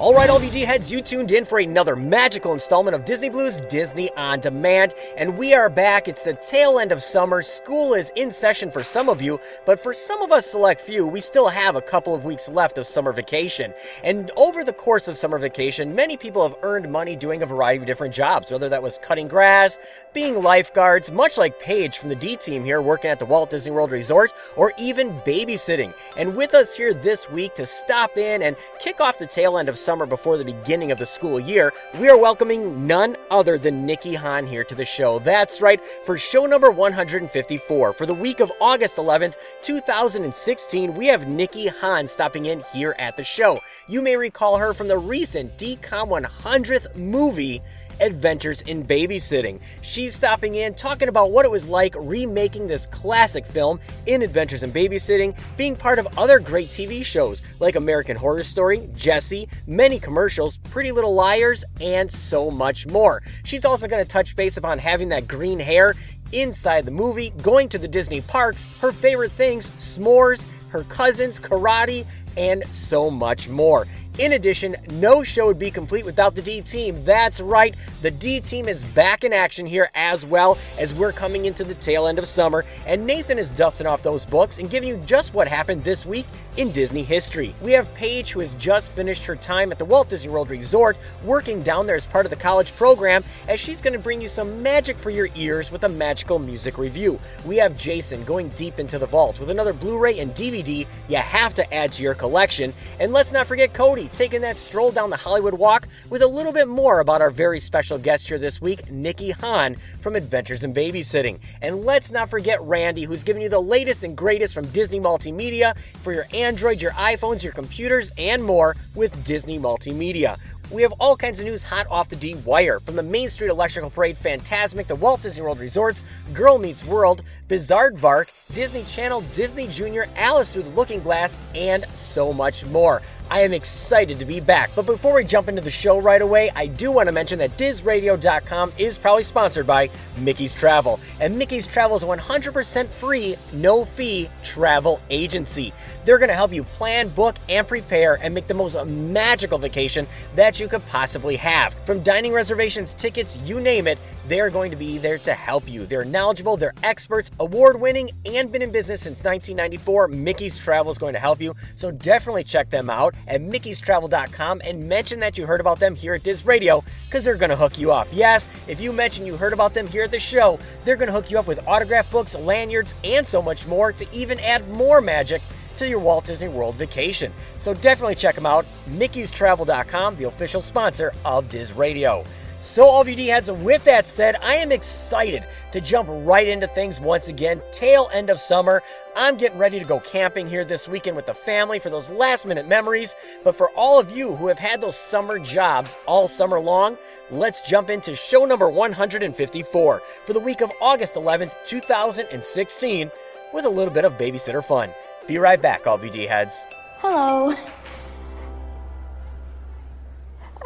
All right, all of you D heads, you tuned in for another magical installment of Disney Blu's Disney on Demand, and we are back. It's the tail end of summer. School is in session for some of you, but for some of us select few, we still have a couple of weeks left of summer vacation. And over the course of summer vacation, many people have earned money doing a variety of different jobs, whether that was cutting grass, being lifeguards, much like Paige from the D team here working at the Walt Disney World Resort, or even babysitting. And with us here this week to stop in and kick off the tail end of summer summer before the beginning of the school year, we are welcoming none other than Nikki Hahn here to the show. That's right, for show number 154. For the week of August 11th, 2016, we have Nikki Hahn stopping in here at the show. You may recall her from the recent DCOM 100th movie. Adventures in Babysitting. She's stopping in, talking about what it was like remaking this classic film in Adventures in Babysitting, being part of other great TV shows like American Horror Story, Jessie, many commercials, Pretty Little Liars, and so much more. She's also going to touch base upon having that green hair inside the movie, going to the Disney parks, her favorite things, s'mores, her cousins, karate, and so much more. In addition, no show would be complete without the D team. That's right, the D team is back in action here as well as we're coming into the tail end of summer, and Nathan is dusting off those books and giving you just what happened this week in Disney history. We have Paige, who has just finished her time at the Walt Disney World Resort, working down there as part of the college program, as she's going to bring you some magic for your ears with a magical music review. We have Jason going deep into the vault with another Blu ray and DVD you have to add to your collection. And let's not forget Cody taking that stroll down the Hollywood Walk with a little bit more about our very special guest here this week, Nikki Hahn from Adventures in Babysitting. And let's not forget Randy, who's giving you the latest and greatest from Disney Multimedia for your Android, your iPhones, your computers, and more with Disney Multimedia. We have all kinds of news hot off the D wire from the Main Street Electrical Parade, Fantasmic, the Walt Disney World Resorts, Girl Meets World, Bizaardvark, Disney Channel, Disney Junior, Alice Through the Looking Glass, and so much more. I am excited to be back. But before we jump into the show right away, I do want to mention that DizRadio.com is proudly sponsored by Mickey's Travel. And Mickey's Travel is a 100% free, no fee travel agency. They're going to help you plan, book, and prepare and make the most magical vacation that you could possibly have. From dining reservations, tickets, you name it, they are going to be there to help you. They're knowledgeable, they're experts, award winning, and been in business since 1994. Mickey's Travel is going to help you. So definitely check them out at mickeystravel.com and mention that you heard about them here at Diz Radio because they're going to hook you up. Yes, if you mention you heard about them here at the show, they're going to hook you up with autograph books, lanyards, and so much more to even add more magic to your Walt Disney World vacation. So definitely check them out. Mickey'sTravel.com, the official sponsor of Diz Radio. So, all of you D heads, with that said, I am excited to jump right into things once again. Tail end of summer. I'm getting ready to go camping here this weekend with the family for those last minute memories. But for all of you who have had those summer jobs all summer long, let's jump into show number 154 for the week of August 11th, 2016, with a little bit of babysitter fun. Be right back, all of you D heads. Hello.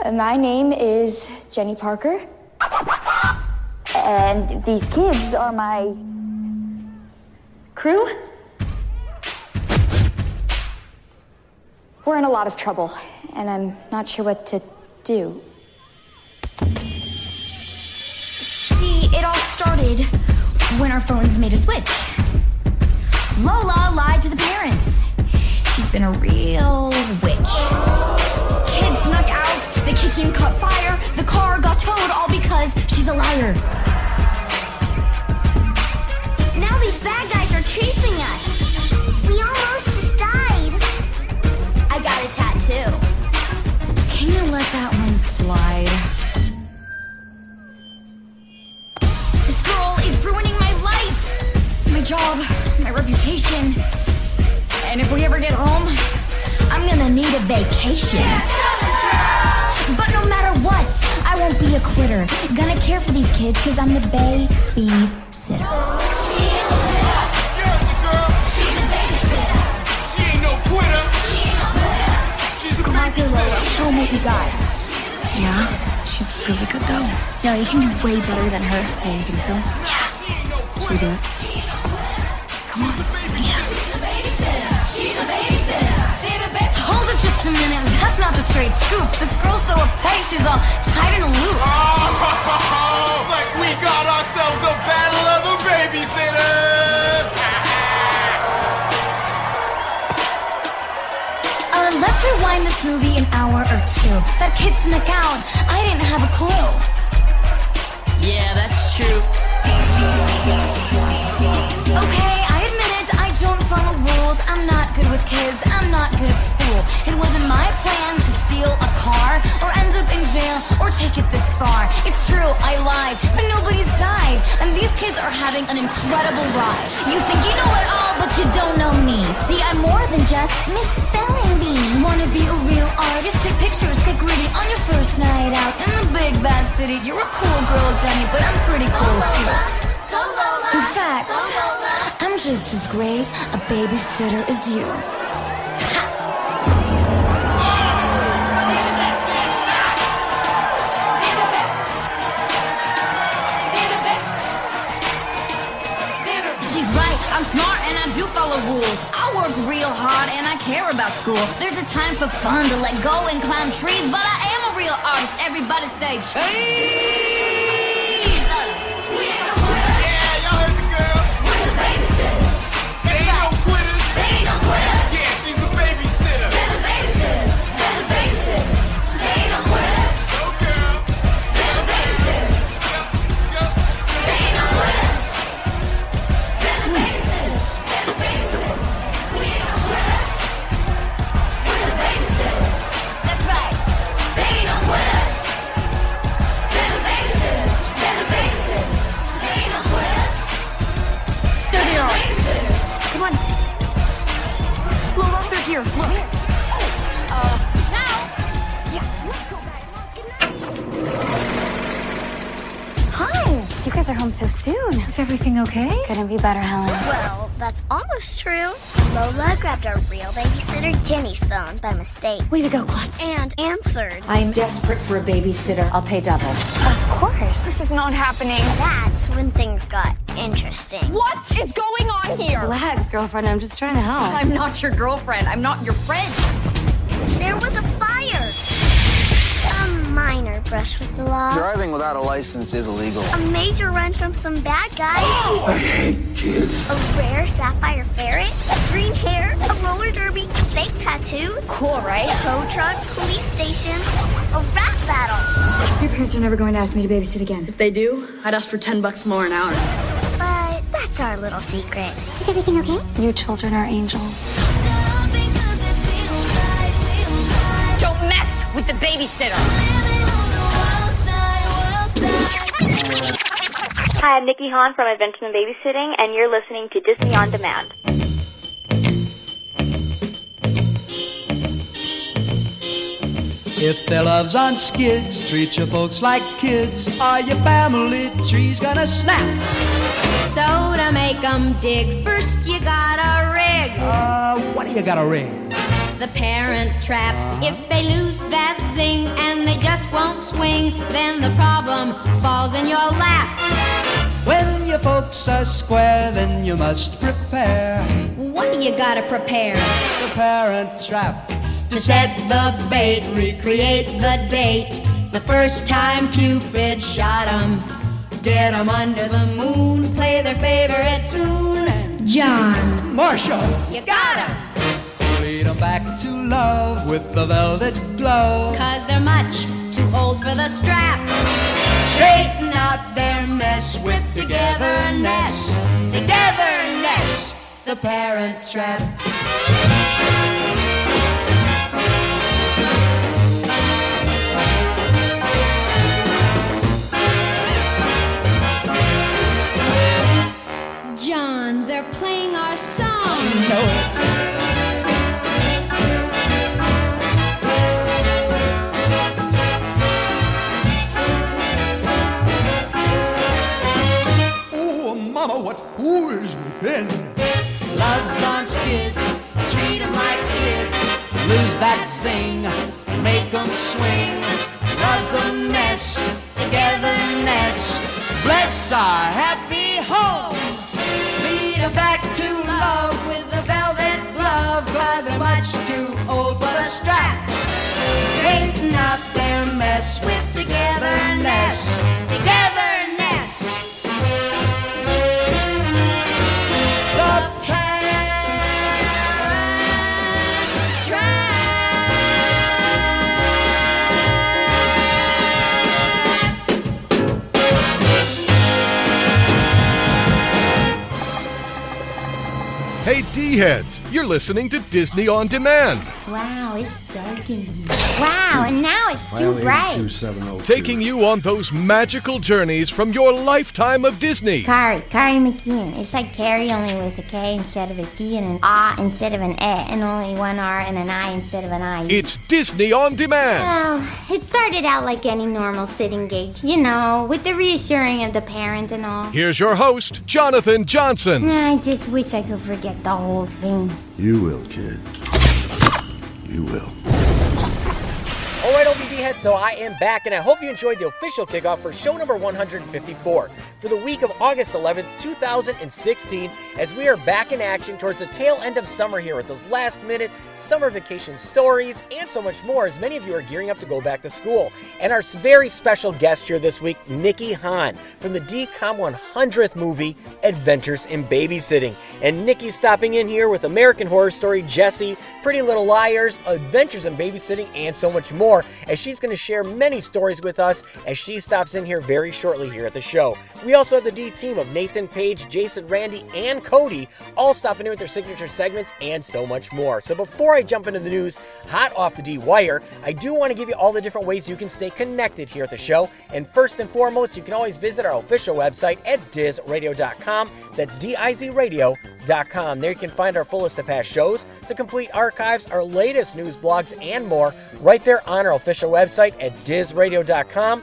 Uh, My name is Jenny Parker. And these kids are my crew. We're in a lot of trouble, and I'm not sure what to do. See, it all started when our phones made a switch. Lola lied to the parents. She's been a real witch. The kitchen caught fire, the car got towed, all because she's a liar. Now these bad guys are chasing us. We almost just died. I got a tattoo. Can you let that one slide? This girl is ruining my life. My job, my reputation. And if we ever get home, I'm gonna need a vacation. But no matter what, I won't be a quitter. Gonna care for these kids because I'm the babysitter. Here's the girl. She's a babysitter. She ain't no quitter. She ain't no quitter. She's a Come on, here, Lola. babysitter. Show 'em what you got. Yeah, she's really good though. No, you can do way better than her. Hey, you think so? She ain't no Should we do it? Hold up just a minute, that's not the straight scoop. This girl's so uptight, she's all tied in a loop. Oh, like we got ourselves a battle of the babysitters. Uh, let's rewind this movie an hour or two. That kid snuck out, I didn't have a clue. Yeah, that's true. Okay, rules. I'm not good with kids, I'm not good at school. It wasn't my plan to steal a car, or end up in jail, or take it this far. It's true, I lied, but nobody's died. And these kids are having an incredible ride. You think you know it all, but you don't know me. See, I'm more than just Miss Spelling Bee. Wanna be a real artist? Take pictures, get gritty on your first night out in the big bad city. You're a cool girl, Jenny, but I'm pretty cool too. In fact, I'm just as great a babysitter as you. She's right, I'm smart and I do follow rules. I work real hard and I care about school. There's a time for fun to let go and climb trees, but I am a real artist. Everybody say cheese! Is everything okay? Couldn't be better, Helen. Well, that's almost true. Lola grabbed our real babysitter Jenny's phone by mistake Way to go, Klutz. and answered. I'm desperate for a babysitter. I'll pay double. Of course. This is not happening. That's when things got interesting. What is going on here? Relax, girlfriend. I'm just trying to help. I'm not your girlfriend. I'm not your friend. There was minor brush with the law. Driving without a license is illegal. A major run from some bad guys. Oh, I hate kids. A rare sapphire ferret. Green hair. A roller derby. Fake tattoos. Cool, right? Tow truck. Police station. A rap battle. Your parents are never going to ask me to babysit again. If they do, I'd ask for 10 bucks more an hour. But that's our little secret. Is everything okay? Your children are angels. Don't mess with the babysitter. Hi, I'm Nikki Hahn from Adventures in Babysitting, and you're listening to Disney On Demand. If their love's on skids, treat your folks like kids, or your family tree's gonna snap. So to make 'em dig, first you gotta rig Uh, what do you got a ring? the parent trap. If they lose that zing and they just won't swing, then the problem falls in your lap. When your folks are square, then you must prepare What do you gotta prepare? the parent trap. To set the bait, recreate the date. The first time Cupid shot 'em. Get 'em under the moon, play their favorite tune. John, Marshall, you got 'em. lead 'em back to love with the velvet glove. Cause they're much too old for the strap. Straighten out their mess with togetherness. Togetherness, the parent trap. John, they're playing our song. Oh, You're listening to Disney On Demand, Wow, it's dark in here. Wow, and now it's too File bright. 82702. taking you on those magical journeys from your lifetime of Disney. Kari, Kari McKeon. It's like Carrie only with a K instead of a C and an A instead of an E, and only one R and an I instead of an I. It's Disney On Demand. Well, it started out like any normal sitting gig, you know, with the reassuring of the parent and all. Here's your host, Jonathan Johnson. I just wish I could forget the whole thing. You will, kid. You will. So I am back, and I hope you enjoyed the official kickoff for show number 154 for the week of August 11th, 2016, as we are back in action towards the tail end of summer here with those last minute summer vacation stories and so much more, as many of you are gearing up to go back to school. And our very special guest here this week, Nikki Hahn from the DCOM 100th movie, Adventures in Babysitting. And Nikki's stopping in here with American Horror Story, Jessie, Pretty Little Liars, Adventures in Babysitting, and so much more, as she's going to share many stories with us as she stops in here very shortly here at the show. We also have the D team of Nathan Paige, Jason Randy, and Cody all stopping in with their signature segments and so much more. So before I jump into the news hot off the D wire, I do want to give you all the different ways you can stay connected here at the show. And first and foremost, you can always visit our official website at dizradio.com. That's D-I-Z-radio.com. There you can find our full list of past shows, the complete archives, our latest news blogs, and more right there on our official website at dizradio.com,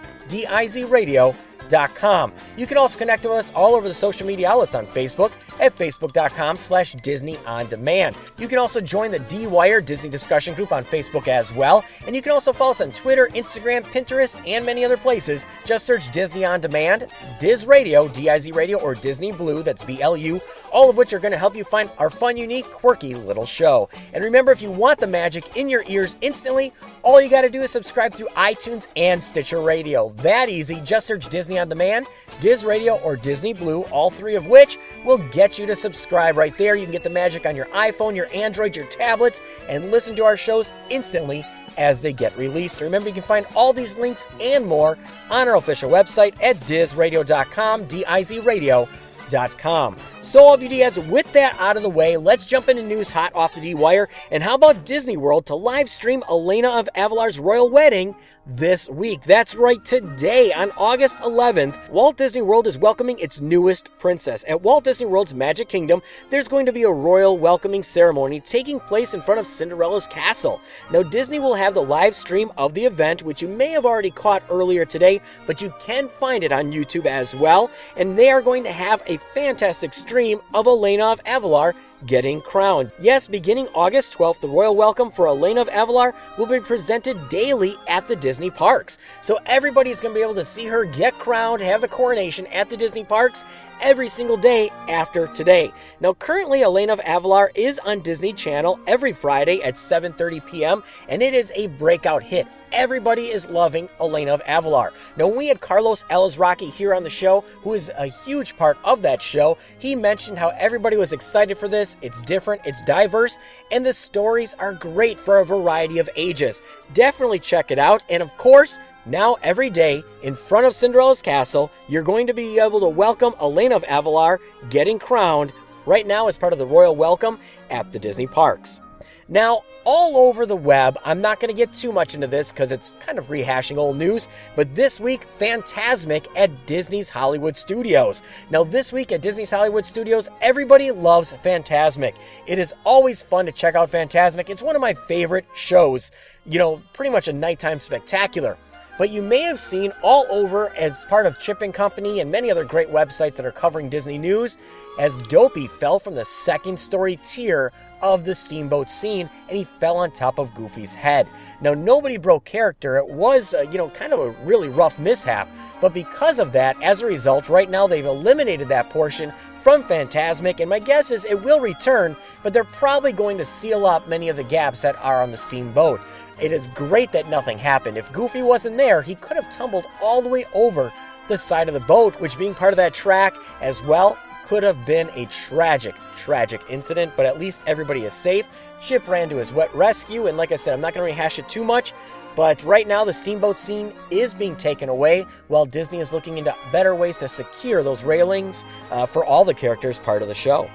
You can also connect with us all over the social media outlets on Facebook at facebook.com slash Disney On Demand. You can also join the D-Wire Disney discussion group on Facebook as well. And you can also follow us on Twitter, Instagram, Pinterest, and many other places. Just search Disney On Demand, Diz Radio, D-I-Z Radio, or Disney Blu, that's B-L-U, all of which are going to help you find our fun, unique, quirky little show. And remember, if you want the magic in your ears instantly, all you got to do is subscribe through iTunes and Stitcher Radio. That easy. Just search Disney On Demand, Diz Radio, or Disney Blu, all three of which will get you to subscribe right there. You can get the magic on your iPhone, your Android, your tablets, and listen to our shows instantly as they get released. Remember, you can find all these links and more on our official website at dizradio.com, D-I-Z radio.com. So, all you D-heads, with that out of the way, let's jump into news hot off the D-Wire. And how about Disney World to live stream Elena of Avalor's royal wedding this week? That's right, today on August 11th, Walt Disney World is welcoming its newest princess. At Walt Disney World's Magic Kingdom, there's going to be a royal welcoming ceremony taking place in front of Cinderella's castle. Now, Disney will have the live stream of the event, which you may have already caught earlier today, but you can find it on YouTube as well. And they are going to have a fantastic stream of Elena of Avalor getting crowned. Yes, beginning August 12th, the royal welcome for Elena of Avalor will be presented daily at the Disney parks. So everybody's going to be able to see her get crowned, have the coronation at the Disney parks every single day after today. Now, currently, Elena of Avalor is on Disney Channel every Friday at 7:30 p.m., and it is a breakout hit. Everybody is loving Elena of Avalor. Now, we had Carlos Alazraqui here on the show, who is a huge part of that show, he mentioned how everybody was excited for this. It's different, it's diverse, and the stories are great for a variety of ages. Definitely check it out. And of course, now every day in front of Cinderella's castle, you're going to be able to welcome Elena of Avalor getting crowned right now as part of the royal welcome at the Disney parks. Now, all over the web, I'm not going to get too much into this because it's kind of rehashing old news, but this week, Fantasmic at Disney's Hollywood Studios. Now, this week at Disney's Hollywood Studios, everybody loves Fantasmic. It is always fun to check out Fantasmic. It's one of my favorite shows, you know, pretty much a nighttime spectacular but you may have seen all over as part of Chip and Company and many other great websites that are covering Disney news as Dopey fell from the second story tier of the steamboat scene and he fell on top of Goofy's head. Now nobody broke character. It was, uh, you know, kind of a really rough mishap, but because of that, as a result, right now they've eliminated that portion from Fantasmic, and my guess is it will return, but they're probably going to seal up many of the gaps that are on the steamboat. It is great that nothing happened. If Goofy wasn't there, he could have tumbled all the way over the side of the boat, which being part of that track as well could have been a tragic, tragic incident, but at least everybody is safe. Chip ran to his wet rescue, and like I said, I'm not going to rehash it too much, but right now the steamboat scene is being taken away while Disney is looking into better ways to secure those railings uh, for all the characters part of the show.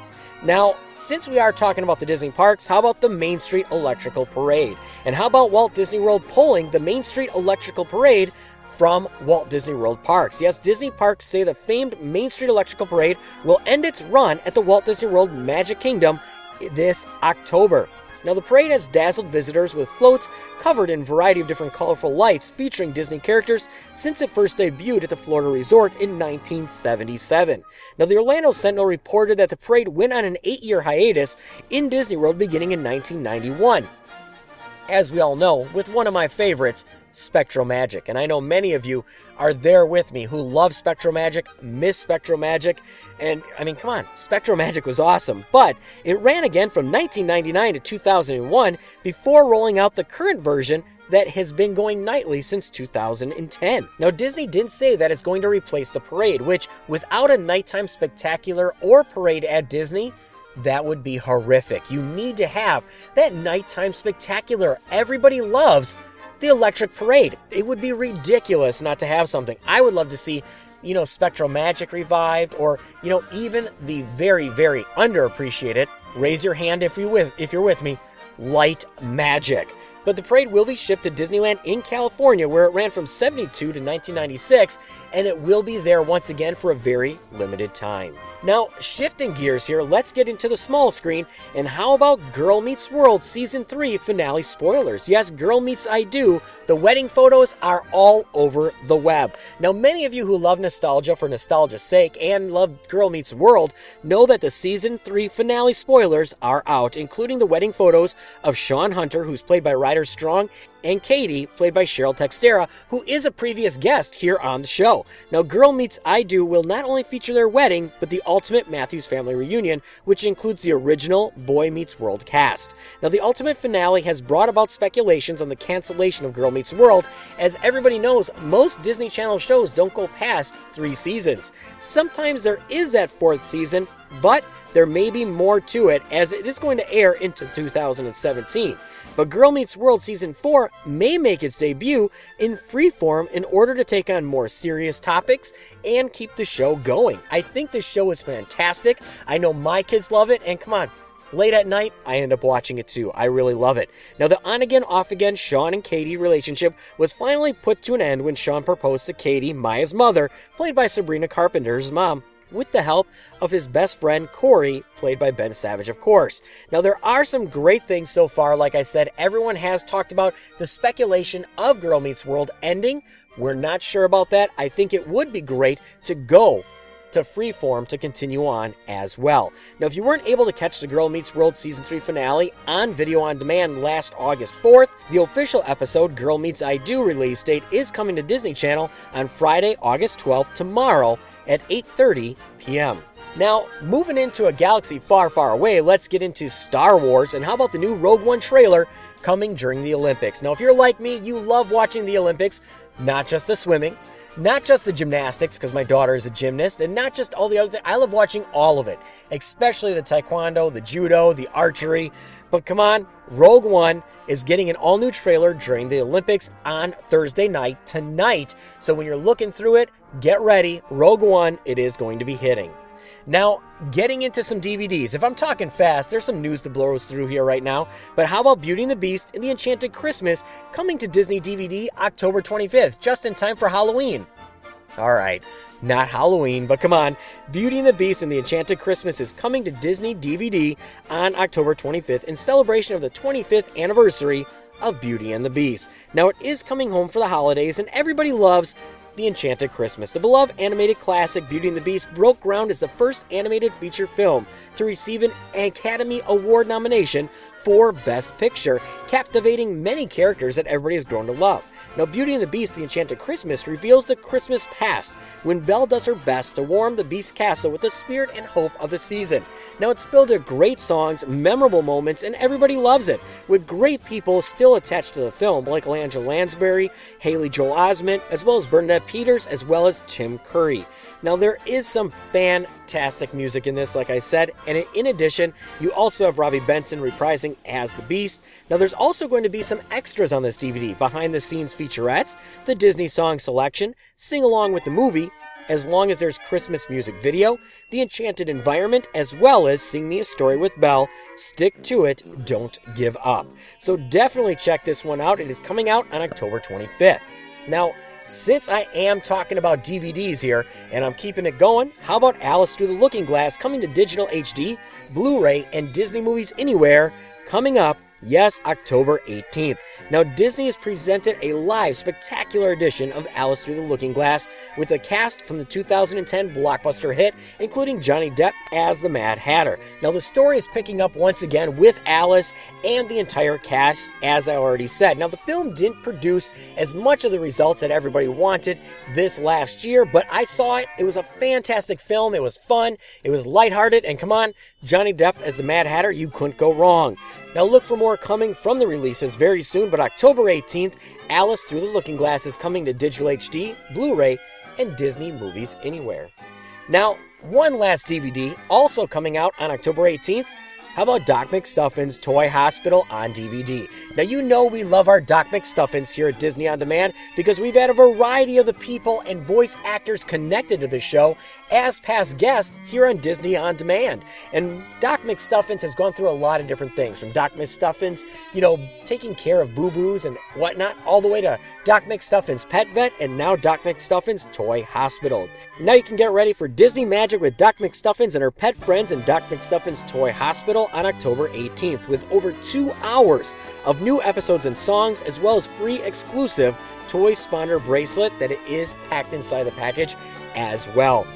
Now, since we are talking about the Disney parks, how about the Main Street Electrical Parade? And how about Walt Disney World pulling the Main Street Electrical Parade from Walt Disney World parks? Yes, Disney parks say the famed Main Street Electrical Parade will end its run at the Walt Disney World Magic Kingdom this October. Now, the parade has dazzled visitors with floats covered in a variety of different colorful lights featuring Disney characters since it first debuted at the Florida Resort in 1977. Now, the Orlando Sentinel reported that the parade went on an eight year hiatus in Disney World beginning in 1991. As we all know, with one of my favorites, SpectroMagic. And I know many of you are there with me who love SpectroMagic, miss SpectroMagic. And I mean, come on, SpectroMagic was awesome. But it ran again from 1999 to 2001 before rolling out the current version that has been going nightly since 2010. Now, Disney didn't say that it's going to replace the parade, which, without a nighttime spectacular or parade at Disney, that would be horrific. You need to have that nighttime spectacular everybody loves the electric parade. It would be ridiculous not to have something. I would love to see, you know, SpectroMagic revived or, you know, even the very, very underappreciated, raise your hand if you with if you're with me, light magic. But the parade will be shipped to Disneyland in California, where it ran from 72 to 1996, and it will be there once again for a very limited time. Now, shifting gears here, let's get into the small screen. And how about Girl Meets World Season 3 finale spoilers? Yes, Girl Meets I Do. The wedding photos are all over the web. Now, many of you who love nostalgia for nostalgia's sake and love Girl Meets World know that the Season 3 finale spoilers are out, including the wedding photos of Shawn Hunter, who's played by Ryder Strong, and Katie, played by Cheryl Texiera, who is a previous guest here on the show. Now, Girl Meets I Do will not only feature their wedding, but the Ultimate Matthews Family Reunion, which includes the original Boy Meets World cast. Now, the Ultimate finale has brought about speculations on the cancellation of Girl Meets World, as everybody knows most Disney Channel shows don't go past three seasons. Sometimes there is that fourth season, but there may be more to it as it is going to air into 2017. But Girl Meets World Season 4 may make its debut in freeform in order to take on more serious topics and keep the show going. I think this show is fantastic. I know my kids love it, and come on, late at night, I end up watching it too. I really love it. Now, the on again, off again Shawn and Katie relationship was finally put to an end when Shawn proposed to Katie, Maya's mother, played by Sabrina Carpenter's mom, with the help of his best friend Cory, played by Ben Savage, of course. Now, there are some great things so far. Like I said, everyone has talked about the speculation of Girl Meets World ending. We're not sure about that. I think it would be great to go to freeform to continue on as well. Now, if you weren't able to catch the Girl Meets World Season 3 finale on video on demand last August 4th, the official episode Girl Meets I Do release date is coming to Disney Channel on Friday, August 12th, tomorrow at 8:30 p.m. Now, moving into a galaxy far, far away, let's get into Star Wars and how about the new Rogue One trailer coming during the Olympics? Now, if you're like me, you love watching the Olympics, not just the swimming, not just the gymnastics, because my daughter is a gymnast, and not just all the other things. I love watching all of it, especially the taekwondo, the judo, the archery. But come on, Rogue One is getting an all new trailer during the Olympics on Thursday night tonight. So when you're looking through it, get ready. Rogue One, it is going to be hitting. Now, getting into some DVDs. If I'm talking fast, there's some news to blow us through here right now. But how about Beauty and the Beast and the Enchanted Christmas coming to Disney DVD October 25th, just in time for Halloween? All right, not Halloween, but come on. Beauty and the Beast and the Enchanted Christmas is coming to Disney DVD on October 25th in celebration of the 25th anniversary of Beauty and the Beast. Now, it is coming home for the holidays, and everybody loves the Enchanted Christmas. The beloved animated classic Beauty and the Beast broke ground as the first animated feature film to receive an Academy Award nomination for Best Picture, captivating many characters that everybody has grown to love. Now, Beauty and the Beast, The Enchanted Christmas reveals the Christmas past when Belle does her best to warm the Beast Castle with the spirit and hope of the season. Now, it's filled with great songs, memorable moments, and everybody loves it, with great people still attached to the film, like Angela Lansbury, Haley Joel Osment, as well as Bernadette Peters, as well as Tim Curry. Now, there is some fantastic music in this, like I said, and in addition, you also have Robbie Benson reprising as the Beast. Now, there's also going to be some extras on this DVD behind the scenes featurettes, the Disney song selection, sing along with the movie, as long as there's Christmas music video, the enchanted environment, as well as Sing Me a Story with Belle. Stick to it, don't give up. So definitely check this one out. It is coming out on October 25th. Now, since I am talking about DVDs here and I'm keeping it going, how about Alice Through the Looking Glass coming to digital HD, Blu ray, and Disney Movies Anywhere coming up Yes, October 18th. Now, Disney has presented a live, spectacular edition of Alice Through the Looking Glass with a cast from the 2010 blockbuster hit, including Johnny Depp as the Mad Hatter. Now, the story is picking up once again with Alice and the entire cast, as I already said. Now, the film didn't produce as much of the results that everybody wanted this last year, but I saw it. It was a fantastic film. It was fun, it was lighthearted, and come on, Johnny Depp as the Mad Hatter, you couldn't go wrong. Now look for more coming from the releases very soon, but October 18th, Alice Through the Looking Glass is coming to digital HD, Blu ray, and Disney Movies Anywhere. Now, one last DVD also coming out on October 18th how about Doc McStuffins Toy Hospital on DVD? Now, you know we love our Doc McStuffins here at Disney On Demand because we've had a variety of the people and voice actors connected to the show as past guests here on Disney On Demand. And Doc McStuffins has gone through a lot of different things from Doc McStuffins, you know, taking care of boo boos and whatnot, all the way to Doc McStuffins Pet Vet and now Doc McStuffins Toy Hospital. Now you can get ready for Disney Magic with Doc McStuffins and her pet friends in Doc McStuffins Toy Hospital on October 18th with over two hours of new episodes and songs, as well as free exclusive Toy Spawner bracelet that it is packed inside the package as well.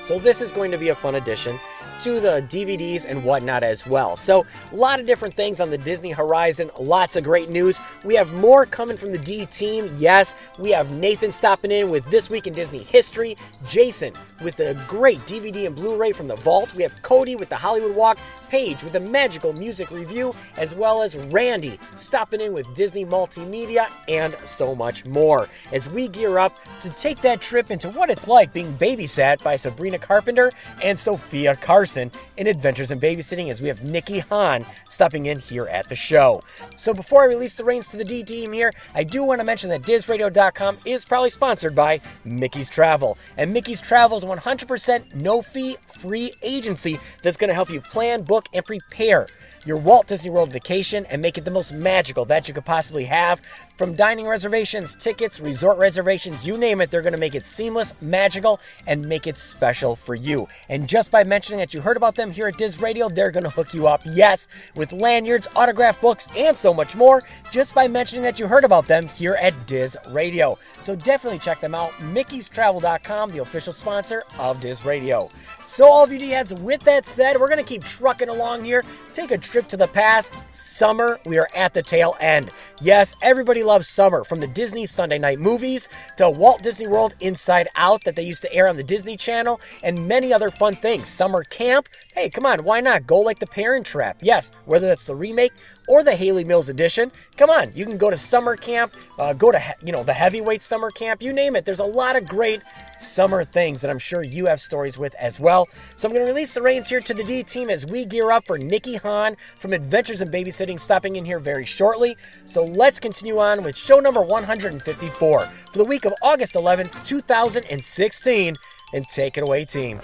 So, this is going to be a fun addition to the DVDs and whatnot as well. So, a lot of different things on the Disney horizon, lots of great news. We have more coming from the D team. Yes, we have Nathan stopping in with This Week in Disney History, Jason with the great DVD and Blu ray from the vault. We have Cody with the Hollywood Walk, Paige with a magical music review, as well as Randy stopping in with Disney Multimedia, and so much more as we gear up to take that trip into what it's like being babysat by Sabrina Carpenter and Sofia Carson in Adventures in Babysitting as we have Nikki Hahn stopping in here at the show. So before I release the reins to the D team here, I do want to mention that DizRadio.com is probably sponsored by Mickey's Travel. And Mickey's Travel is 100% no fee, free agency that's going to help you plan, book, and prepare your Walt Disney World vacation and make it the most magical that you could possibly have. From dining reservations, tickets, resort reservations, you name it, they're going to make it seamless, magical, and make it special for you. And just by mentioning that you heard about them here at Diz Radio, they're going to hook you up, yes, with lanyards, autograph books, and so much more, just by mentioning that you heard about them here at Diz Radio. So definitely check them out. Mickey'sTravel.com, the official sponsor of Diz Radio. So, all of you D heads, with that said, we're going to keep trucking along here. Take a trip to the past. Summer, we are at the tail end. Yes, everybody loves summer, from the Disney Sunday night movies to Walt Disney World Inside Out that they used to air on the Disney Channel, and many other fun things. Summer camp, hey, come on, why not? Go like the Parent Trap. Yes, whether that's the remake or the Hayley Mills edition. Come on, you can go to summer camp, uh, go to you know the heavyweight summer camp, you name it. There's a lot of great summer things that I'm sure you have stories with as well. So I'm going to release the reins here to the D team as we gear up for Nikki Hahn from Adventures in Babysitting stopping in here very shortly. So let's continue on with show number 154 for the week of August 11th, 2016, and take it away, team.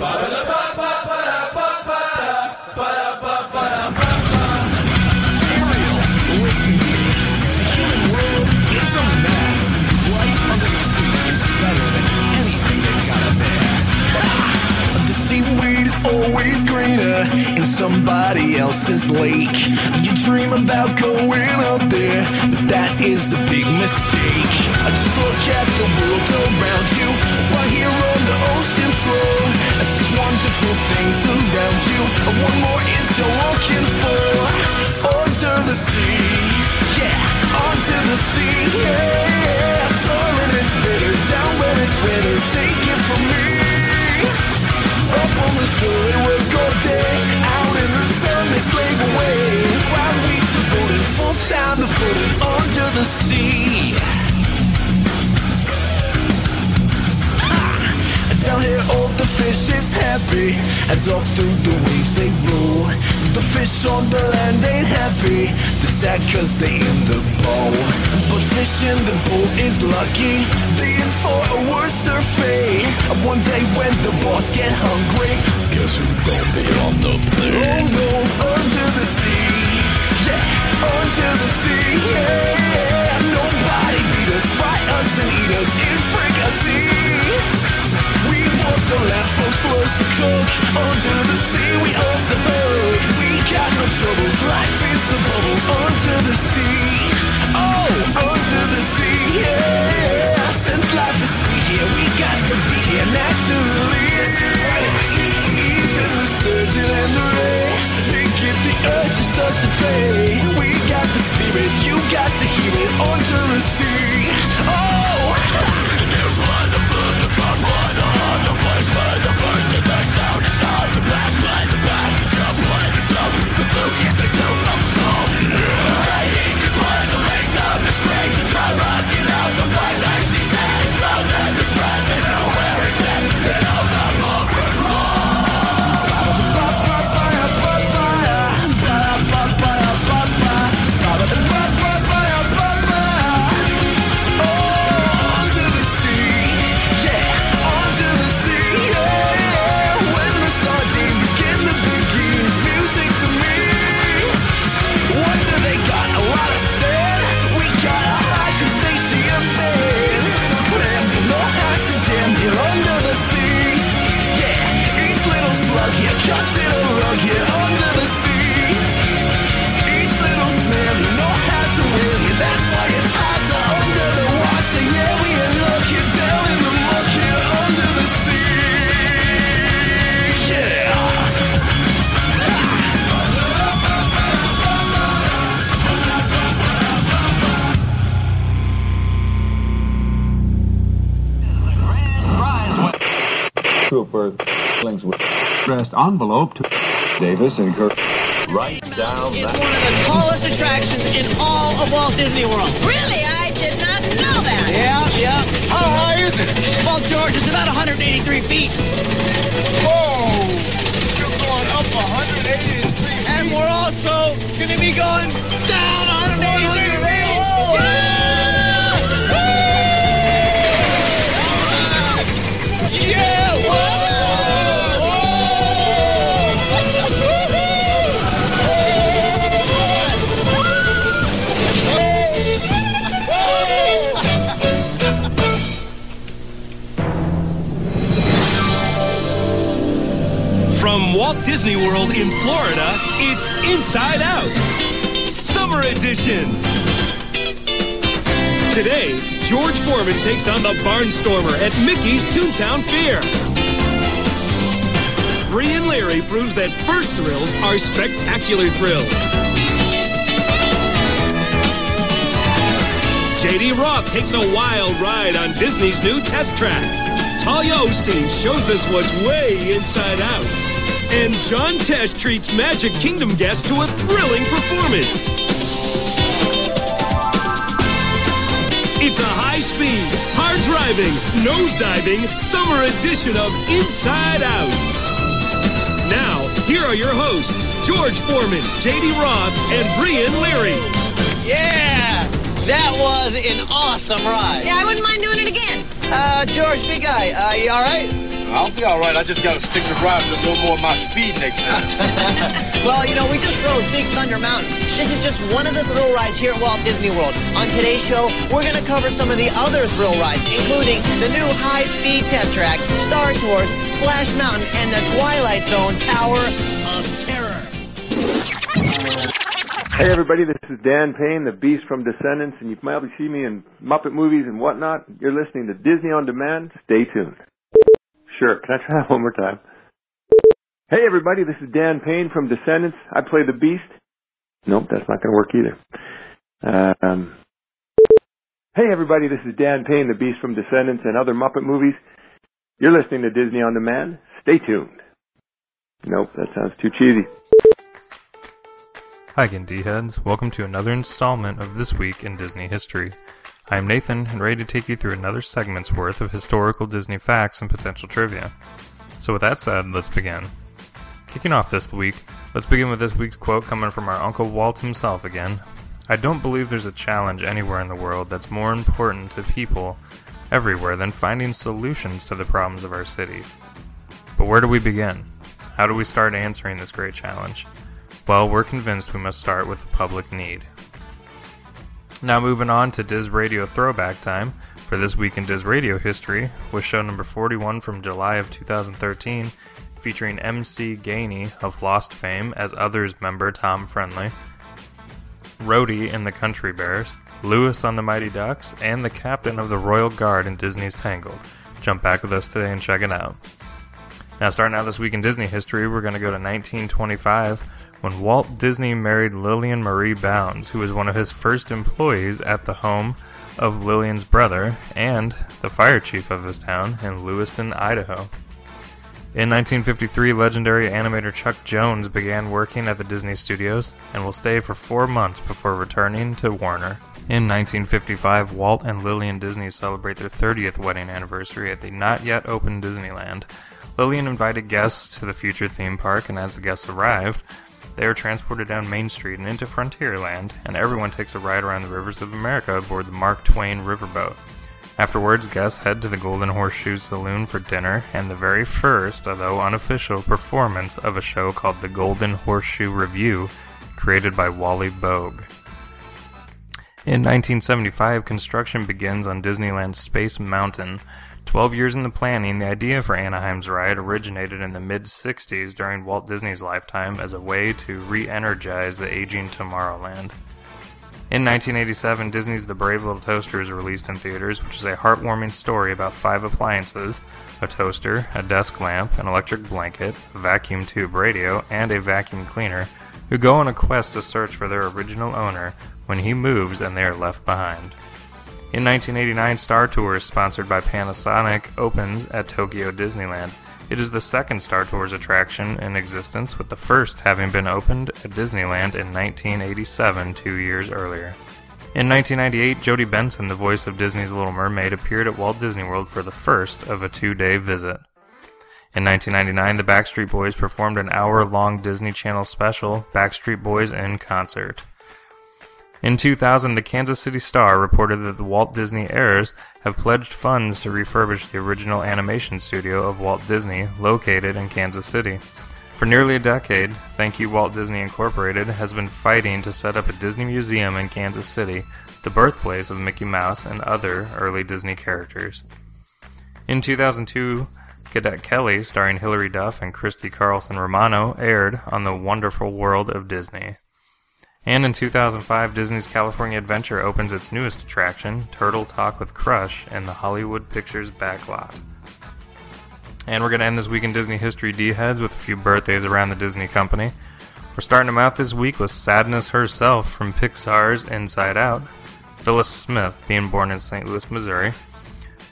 Listen, always greener in somebody else's lake. You dream about going out there, but that is a big mistake. I just look at the world around you, right here on the ocean floor. I see wonderful things around you. and What more is you're looking for? Under the sea, yeah, under the sea, yeah. Darling, it's bitter, down when it's winter. Take it from me. Up on the shore, they work all day. Out in the sun, they slave away. While we devoting full time to floating under the sea. Down here, the fish is happy as off through the waves they roll. The fish on the land ain't happy, they're sad cause they in the bowl. But fish in the bowl is lucky, they in for a worse fate. One day when the boss get hungry, guess who gon' be on the plate? Oh no, under the sea, yeah, under the sea, yeah. Nobody beat us, fry us and eat us in fricassee. The land, folks us to cook. Under the sea, we off the hook. We got no troubles, life is the bubbles. Under the sea, oh, under the sea, yeah. Since life is sweet here, we got to be here naturally. Even the sturgeon and the ray, they get the urge to start to play. We got the spirit, you got to hear it. Under the sea, envelope to Davis and Kirk. Right down It's one of the tallest attractions in all of Walt Disney World. Really? I did not know that. Yeah, yeah. How high is it? Well, George, it's about 183 feet. Whoa! You're going up 183 feet. And we're also going to be going down Disney World in Florida, it's Inside Out, Summer Edition. Today, George Foreman takes on the Barnstormer at Mickey's Toontown Fair. Brian Leary proves that first thrills are spectacular thrills. JD Roth takes a wild ride on Disney's new test track. Talia Osteen shows us what's way inside out. And John Tesh treats Magic Kingdom guests to a thrilling performance. It's a high speed, hard driving, nose diving summer edition of Inside Out. Now, here are your hosts, George Foreman, JD Roth, and Brian Leary. Yeah! That was an awesome ride. Yeah, I wouldn't mind doing it again. Uh, George, big guy, uh, you all right? I'll be all right. I just gotta stick to driving a little more of my speed next time. well, you know, we just rode Big Thunder Mountain. This is just one of the thrill rides here at Walt Disney World. On today's show, we're going to cover some of the other thrill rides, including the new high-speed test track, Star Tours, Splash Mountain, and the Twilight Zone Tower of Terror. Hey everybody, this is Dan Payne, the Beast from Descendants, and you've probably see me in Muppet movies and whatnot. You're listening to Disney on Demand. Stay tuned. Sure, can I try that one more time? Hey everybody, this is Dan Payne from Descendants. I play the Beast. Nope, that's not going to work either. Um, hey everybody, this is Dan Payne, the Beast from Descendants and other Muppet movies. You're listening to Disney on Demand. Stay tuned. Nope, that sounds too cheesy. Hi again, D-Heads. Welcome to another installment of This Week in Disney History. I am Nathan, and ready to take you through another segment's worth of historical Disney facts and potential trivia. So with that said, let's begin. Kicking off this week, let's begin with this week's quote coming from our Uncle Walt himself again. I don't believe there's a challenge anywhere in the world that's more important to people everywhere than finding solutions to the problems of our cities. But where do we begin? How do we start answering this great challenge? Well, we're convinced we must start with the public need. Now, moving on to Diz Radio Throwback Time for this week in Diz Radio history was show number 41 from July of 2013, featuring MC Gainey of Lost fame as Others member Tom Friendly, Rhodey in the Country Bears, Lewis on the Mighty Ducks, and the captain of the Royal Guard in Disney's Tangled. Jump back with us today and check it out. Now, starting out this week in Disney history, we're going to go to 1925 when Walt Disney married Lillian Marie Bounds, who was one of his first employees at the home of Lillian's brother and the fire chief of his town in Lewiston, Idaho. In 1953, legendary animator Chuck Jones began working at the Disney Studios and will stay for four months before returning to Warner. In 1955, Walt and Lillian Disney celebrate their 30th wedding anniversary at the not yet open Disneyland. Lillian invited guests to the future theme park, and as the guests arrived, they are transported down Main Street and into Frontierland, and everyone takes a ride around the rivers of America aboard the Mark Twain riverboat. Afterwards, guests head to the Golden Horseshoe Saloon for dinner and the very first, although unofficial, performance of a show called the Golden Horseshoe Revue, created by Wally Boag. In 1975, construction begins on Disneyland's Space Mountain, 12 years in the planning, the idea for Anaheim's ride originated in the mid 60s during Walt Disney's lifetime as a way to re energize the aging Tomorrowland. In 1987, Disney's The Brave Little Toaster is released in theaters, which is a heartwarming story about five appliances a toaster, a desk lamp, an electric blanket, a vacuum tube radio, and a vacuum cleaner who go on a quest to search for their original owner when he moves and they are left behind. In 1989, Star Tours, sponsored by Panasonic, opens at Tokyo Disneyland. It is the second Star Tours attraction in existence, with the first having been opened at Disneyland in 1987, two years earlier. In 1998, Jodi Benson, the voice of Disney's Little Mermaid, appeared at Walt Disney World for the first of a two day visit. In 1999, the Backstreet Boys performed an hour long Disney Channel special, Backstreet Boys in Concert. In 2000, the Kansas City Star reported that the Walt Disney heirs have pledged funds to refurbish the original animation studio of Walt Disney, located in Kansas City. For nearly a decade, Thank You Walt Disney Incorporated has been fighting to set up a Disney museum in Kansas City, the birthplace of Mickey Mouse and other early Disney characters. In 2002, Cadet Kelly, starring Hilary Duff and Christy Carlson Romano, aired on The Wonderful World of Disney. And in 2005, Disney's California Adventure opens its newest attraction, Turtle Talk with Crush, in the Hollywood Pictures backlot. And we're going to end this week in Disney History D Heads with a few birthdays around the Disney company. We're starting them out this week with Sadness herself from Pixar's Inside Out, Phyllis Smith, being born in St. Louis, Missouri.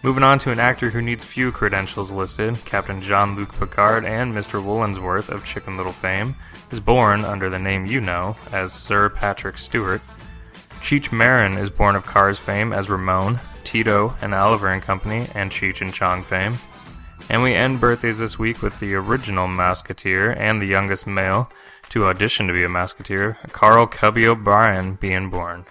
Moving on to an actor who needs few credentials listed, Captain Jean Luc Picard and Mr. Woolensworth of Chicken Little fame, is born under the name you know as Sir Patrick Stewart. Cheech Marin is born of Cars fame as Ramon, Tito and Oliver and Company, and Cheech and Chong fame. And we end birthdays this week with the original Mouseketeer and the youngest male to audition to be a Mouseketeer, Carl Cubby O'Brien, being born.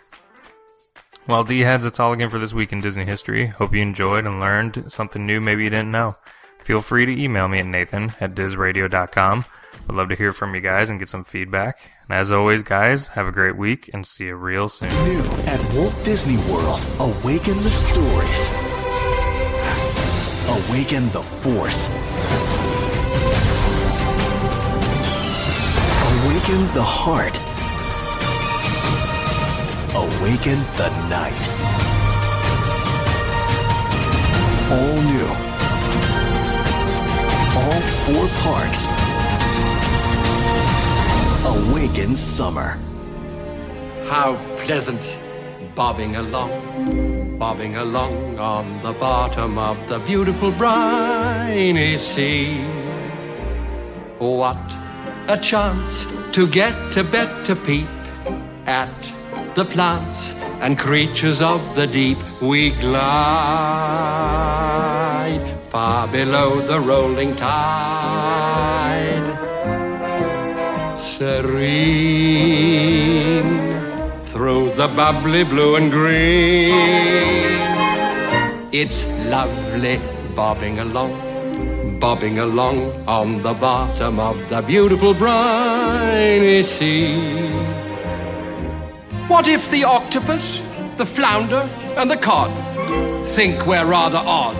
Well, D heads, that's all again for this week in Disney history. Hope you enjoyed and learned something new maybe you didn't know. Feel free to email me at nathan at dizradio.com. I'd love to hear from you guys and get some feedback. And as always, guys, have a great week and see you real soon. New at Walt Disney World, awaken the stories. Awaken the force. Awaken the heart. Awaken the night. All new. All four parks. Awaken summer. How pleasant bobbing along, bobbing along on the bottom of the beautiful briny sea. What a chance to get a better peep at the plants and creatures of the deep. We glide far below the rolling tide serene through the bubbly blue and green. It's lovely bobbing along, bobbing along on the bottom of the beautiful briny sea. What if the octopus, the flounder, and the cod think we're rather odd?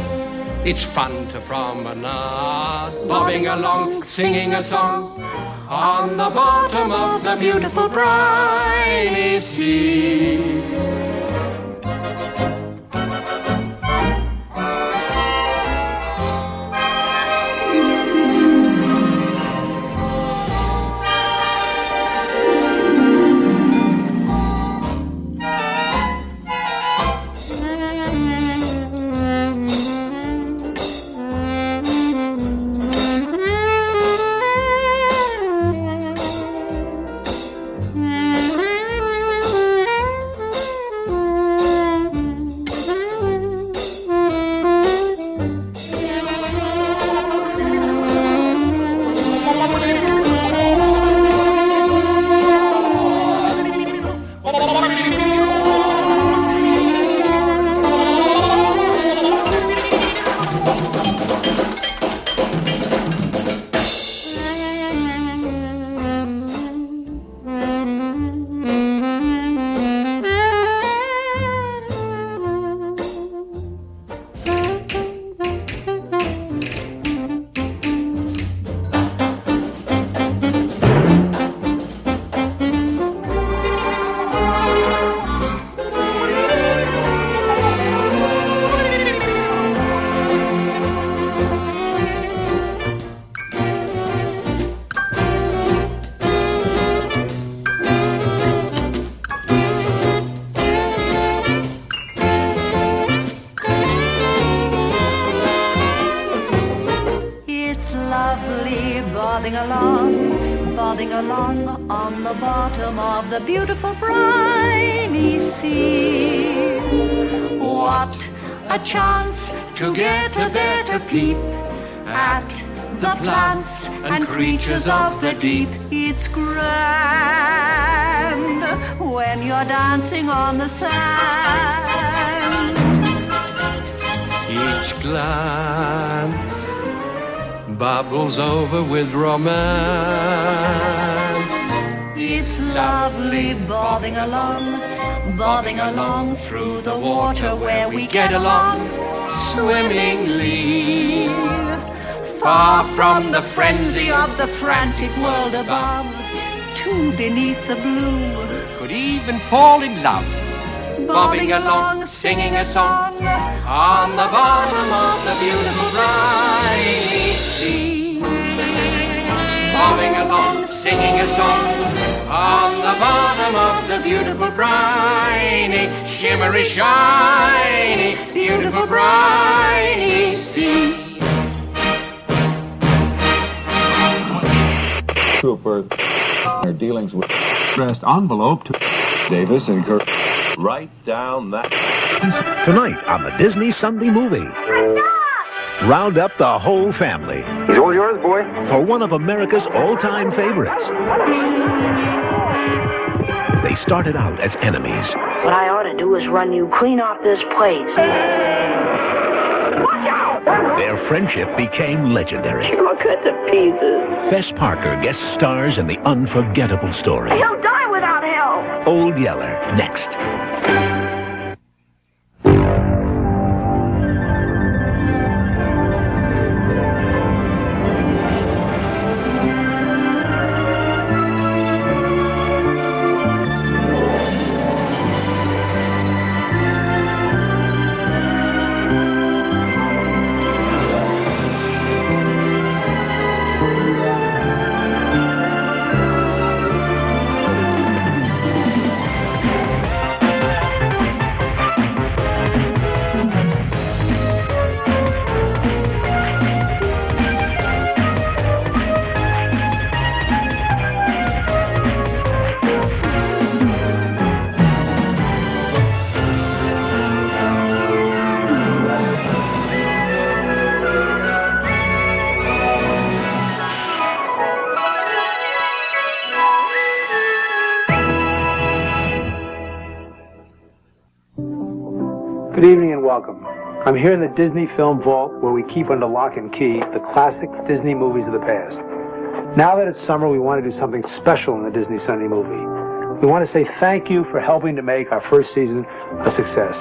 It's fun promenade, bobbing along, singing a song on the bottom of the beautiful briny sea. Creatures of the deep. It's grand when you're dancing on the sand. Each glance bubbles over with romance. It's lovely bobbing along, bobbing along through the water where we get along swimmingly. Far from the frenzy of the frantic world above, to beneath the blue, Could even fall in love. bobbing along, singing a song on the bottom of the beautiful briny sea. Bobbing along, singing a song on the bottom of the beautiful briny, shimmery, shiny, beautiful briny sea. Trooper, their dealings with addressed envelope to Davis and Kirk. Write down that. Tonight on the Disney Sunday movie. Round up the whole family. He's all yours, boy. For one of America's all-time favorites. They started out as enemies. What I ought to do is run you clean off this place. Their friendship became legendary. All kinds of pieces. Fess Parker guest stars in the unforgettable story. He'll die without help. Old Yeller, next. I'm here in the Disney Film Vault where we keep under lock and key the classic Disney movies of the past. Now that it's summer, we want to do something special in the Disney Sunday movie. We want to say thank you for helping to make our first season a success.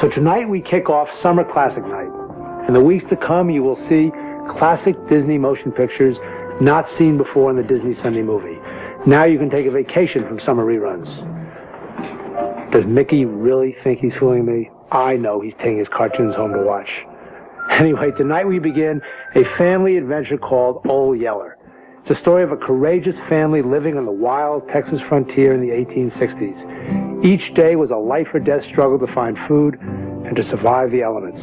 So tonight we kick off Summer Classic Night. In the weeks to come, you will see classic Disney motion pictures not seen before in the Disney Sunday movie. Now you can take a vacation from summer reruns. Does Mickey really think he's fooling me? I know he's taking his cartoons home to watch. Anyway, tonight we begin a family adventure called Old Yeller. It's a story of a courageous family living on the wild Texas frontier in the 1860s. Each day was a life or death struggle to find food and to survive the elements.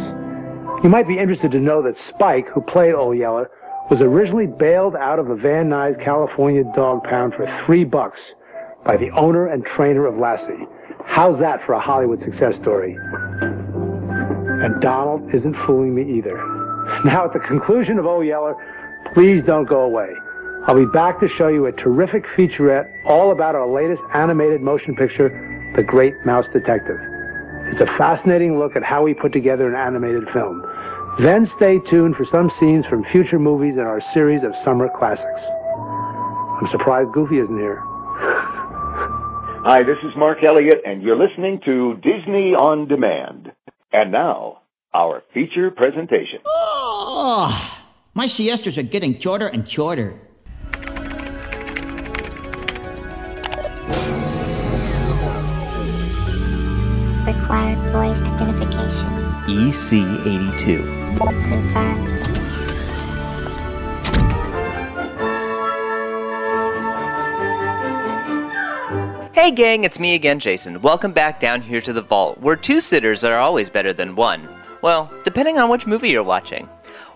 You might be interested to know that Spike, who played Old Yeller, was originally bailed out of a Van Nuys California dog pound for three bucks by the owner and trainer of Lassie. How's that for a Hollywood success story? And Donald isn't fooling me either. Now, at the conclusion of O Yeller, please don't go away. I'll be back to show you a terrific featurette all about our latest animated motion picture, The Great Mouse Detective. It's a fascinating look at how we put together an animated film. Then stay tuned for some scenes from future movies in our series of summer classics. I'm surprised Goofy isn't here. Hi, this is Mark Elliott, and you're listening to Disney on Demand. And now, our feature presentation. Oh, my siestas are getting shorter and shorter. Required voice identification. EC82. Confirmed. Hey gang, it's me again, Jason. Welcome back down here to the vault, where two sitters are always better than one. Well, depending on which movie you're watching.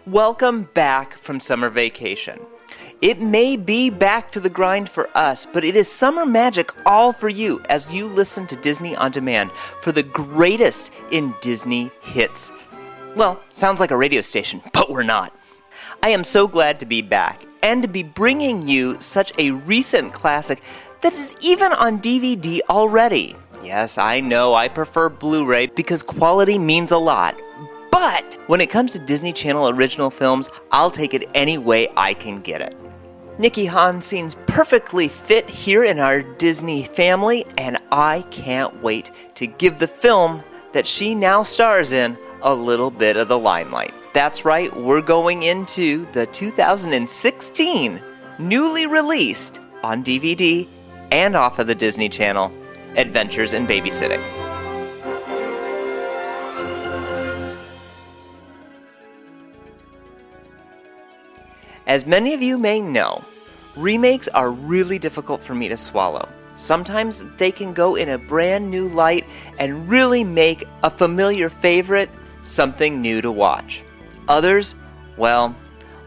Welcome back from summer vacation. It may be back to the grind for us, but it is summer magic all for you as you listen to Disney On Demand for the greatest in Disney hits. Well, sounds like a radio station, but we're not. I am so glad to be back and to be bringing you such a recent classic that is even on DVD already. Yes, I know I prefer Blu ray because quality means a lot. But when it comes to Disney Channel original films, I'll take it any way I can get it. Nikki Hahn seems perfectly fit here in our Disney family, and I can't wait to give the film that she now stars in a little bit of the limelight. That's right, we're going into the 2016 newly released on DVD and off of the Disney Channel Adventures in Babysitting. As many of you may know, remakes are really difficult for me to swallow. Sometimes they can go in a brand new light and really make a familiar favorite something new to watch. Others, well,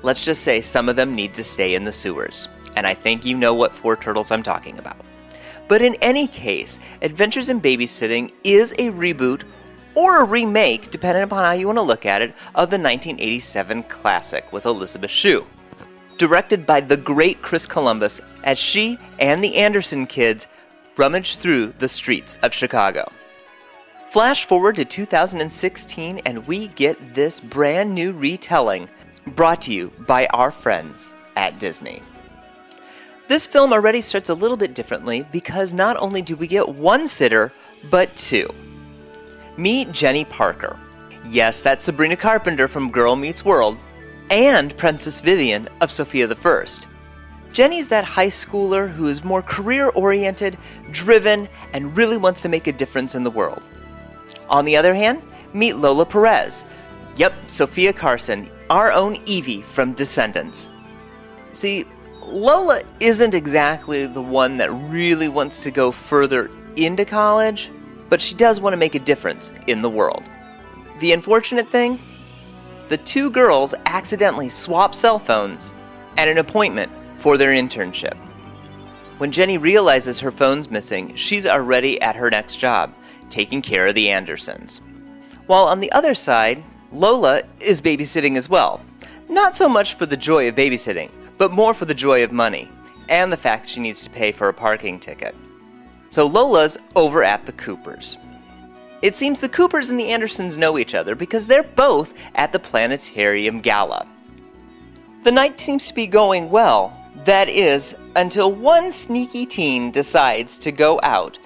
let's just say some of them need to stay in the sewers and I think you know what Four Turtles I'm talking about. But in any case, Adventures in Babysitting is a reboot or a remake, depending upon how you want to look at it, of the 1987 classic with Elizabeth Shue. Directed by the great Chris Columbus, as she and the Anderson kids rummage through the streets of Chicago. Flash forward to 2016, and we get this brand new retelling brought to you by our friends at Disney. This film already starts a little bit differently because not only do we get one sitter, but two. Meet Jenny Parker. Yes, that's Sabrina Carpenter from Girl Meets World, and Princess Vivian of Sofia the First. Jenny's that high schooler who is more career oriented, driven, and really wants to make a difference in the world. On the other hand, meet Lola Perez. Yep, Sofia Carson, our own Evie from Descendants. See, Lola isn't exactly the one that really wants to go further into college, but she does want to make a difference in the world. The unfortunate thing? The two girls accidentally swap cell phones at an appointment for their internship. When Jenny realizes her phone's missing, she's already at her next job, taking care of the Andersons. While on the other side, Lola is babysitting as well. Not so much for the joy of babysitting, but more for the joy of money, and the fact she needs to pay for a parking ticket. So Lola's over at the Coopers. It seems the Coopers and the Andersons know each other because they're both at the Planetarium Gala. The night seems to be going well, that is, until one sneaky teen decides to go out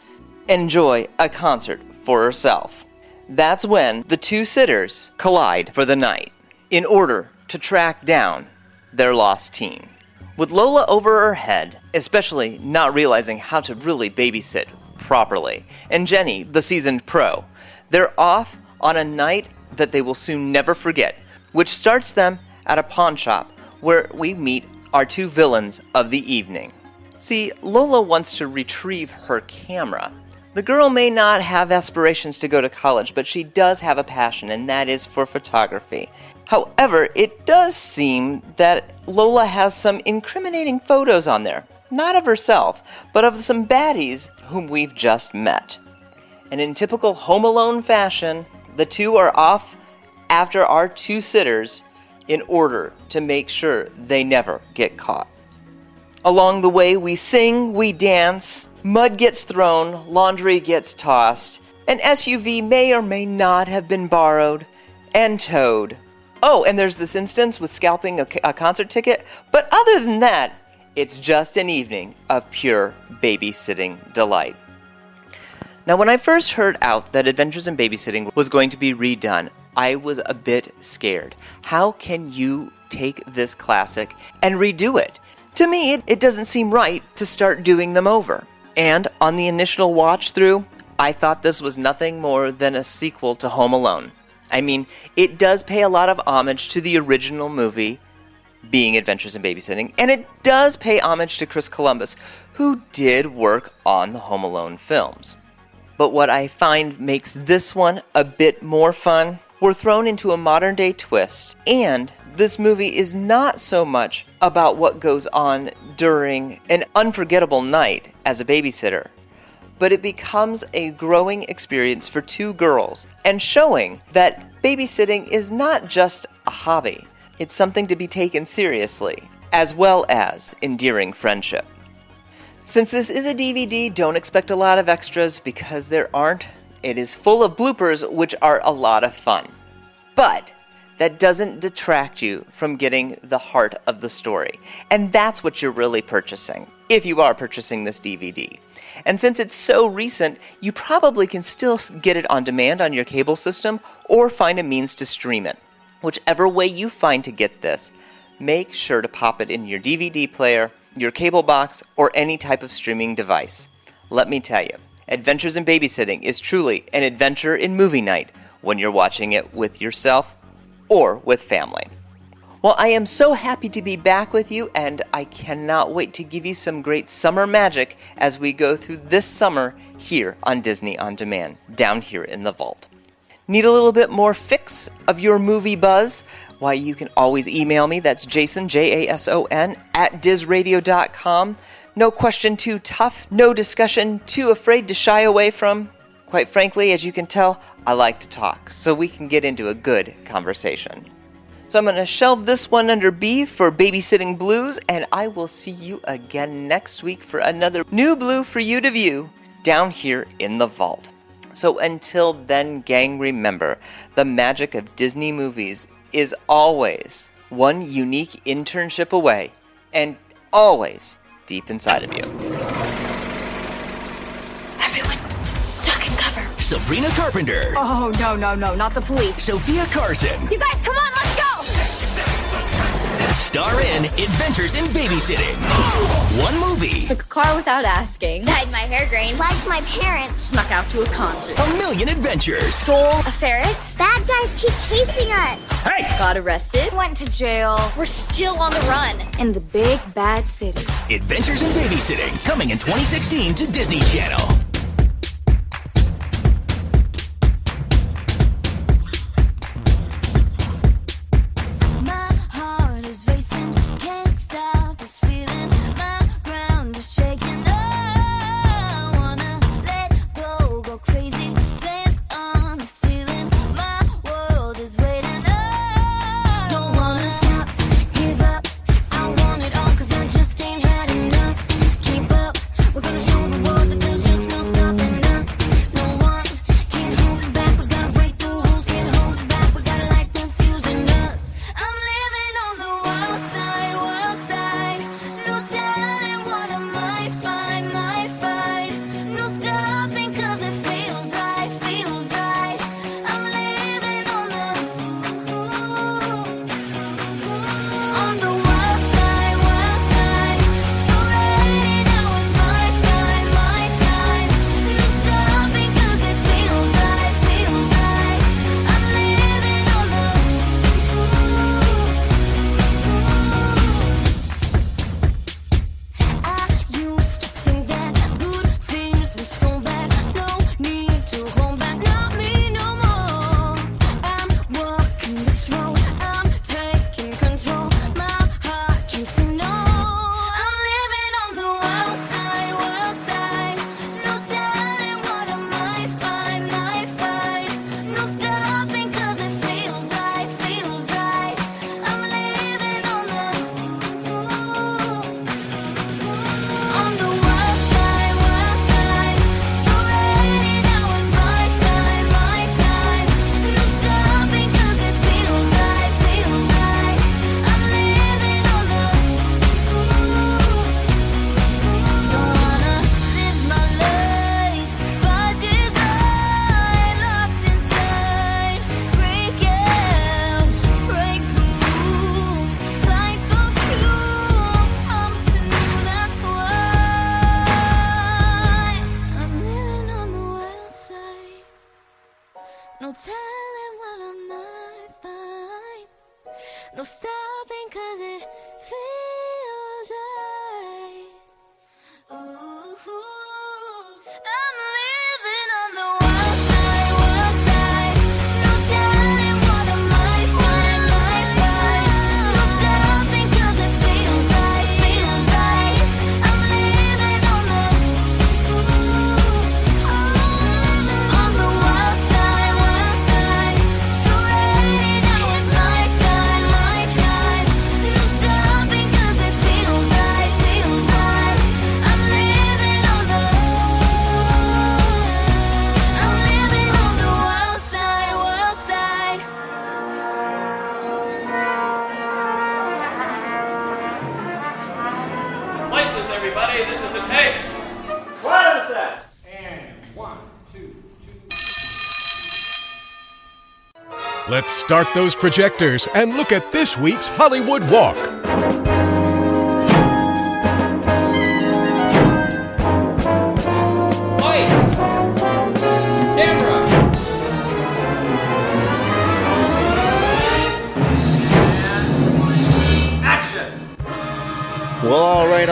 enjoy a concert for herself. That's when the two sitters collide for the night in order to track down their lost teen. With Lola over her head, especially not realizing how to really babysit properly, and Jenny, the seasoned pro, they're off on a night that they will soon never forget, which starts them at a pawn shop where we meet our two villains of the evening. See, Lola wants to retrieve her camera. The girl may not have aspirations to go to college, but she does have a passion, and that is for photography. However, it does seem that Lola has some incriminating photos on there. Not of herself, but of some baddies whom we've just met. And in typical Home Alone fashion, the two are off after our two sitters in order to make sure they never get caught. Along the way, we sing, we dance, mud gets thrown, laundry gets tossed, an SUV may or may not have been borrowed and towed Oh, and there's this instance with scalping a, a concert ticket, but other than that, it's just an evening of pure babysitting delight. Now, when I first heard out that Adventures in Babysitting was going to be redone, I was a bit scared. How can you take this classic and redo it? To me, it, it doesn't seem right to start doing them over. And on the initial watch through, I thought this was nothing more than a sequel to Home Alone. I mean, it does pay a lot of homage to the original movie, being Adventures in Babysitting, and it does pay homage to Chris Columbus, who did work on the Home Alone films. But what I find makes this one a bit more fun, we're thrown into a modern day twist, and this movie is not so much about what goes on during an unforgettable night as a babysitter but it becomes a growing experience for two girls and showing that babysitting is not just a hobby, it's something to be taken seriously, as well as endearing friendship. Since this is a DVD, don't expect a lot of extras because there aren't. It is full of bloopers, which are a lot of fun. But that doesn't detract you from getting the heart of the story. And that's what you're really purchasing, if you are purchasing this DVD. And since it's so recent, you probably can still get it on demand on your cable system or find a means to stream it. Whichever way you find to get this, make sure to pop it in your DVD player, your cable box, or any type of streaming device. Let me tell you, Adventures in Babysitting is truly an adventure in movie night when you're watching it with yourself or with family. Well, I am so happy to be back with you, and I cannot wait to give you some great summer magic as we go through this summer here on Disney On Demand, down here in the vault. Need a little bit more fix of your movie buzz? Why, you can always email me. That's Jason, J A S O N, at DizRadio.com. No question too tough, no discussion too afraid to shy away from. Quite frankly, as you can tell, I like to talk, so we can get into a good conversation. So I'm going to shelve this one under B for Babysitting Blues, and I will see you again next week for another new blue for you to view down here in the vault. So until then, gang, remember the magic of Disney movies is always one unique internship away and always deep inside of you. Everyone, duck and cover. Sabrina Carpenter. Oh, no, no, no, not the police. Sofia Carson. You guys, come on, let's go! Star in Adventures in Babysitting. One movie. Took a car without asking. Dyed my hair green. Liked my parents. Snuck out to a concert. A million adventures. Stole a ferret. Bad guys keep chasing us. Hey! Got arrested. Went to jail. We're still on the run. In the big bad city. Adventures in Babysitting. Coming in 2016 to Disney Channel. Let's start those projectors and look at this week's Hollywood Walk.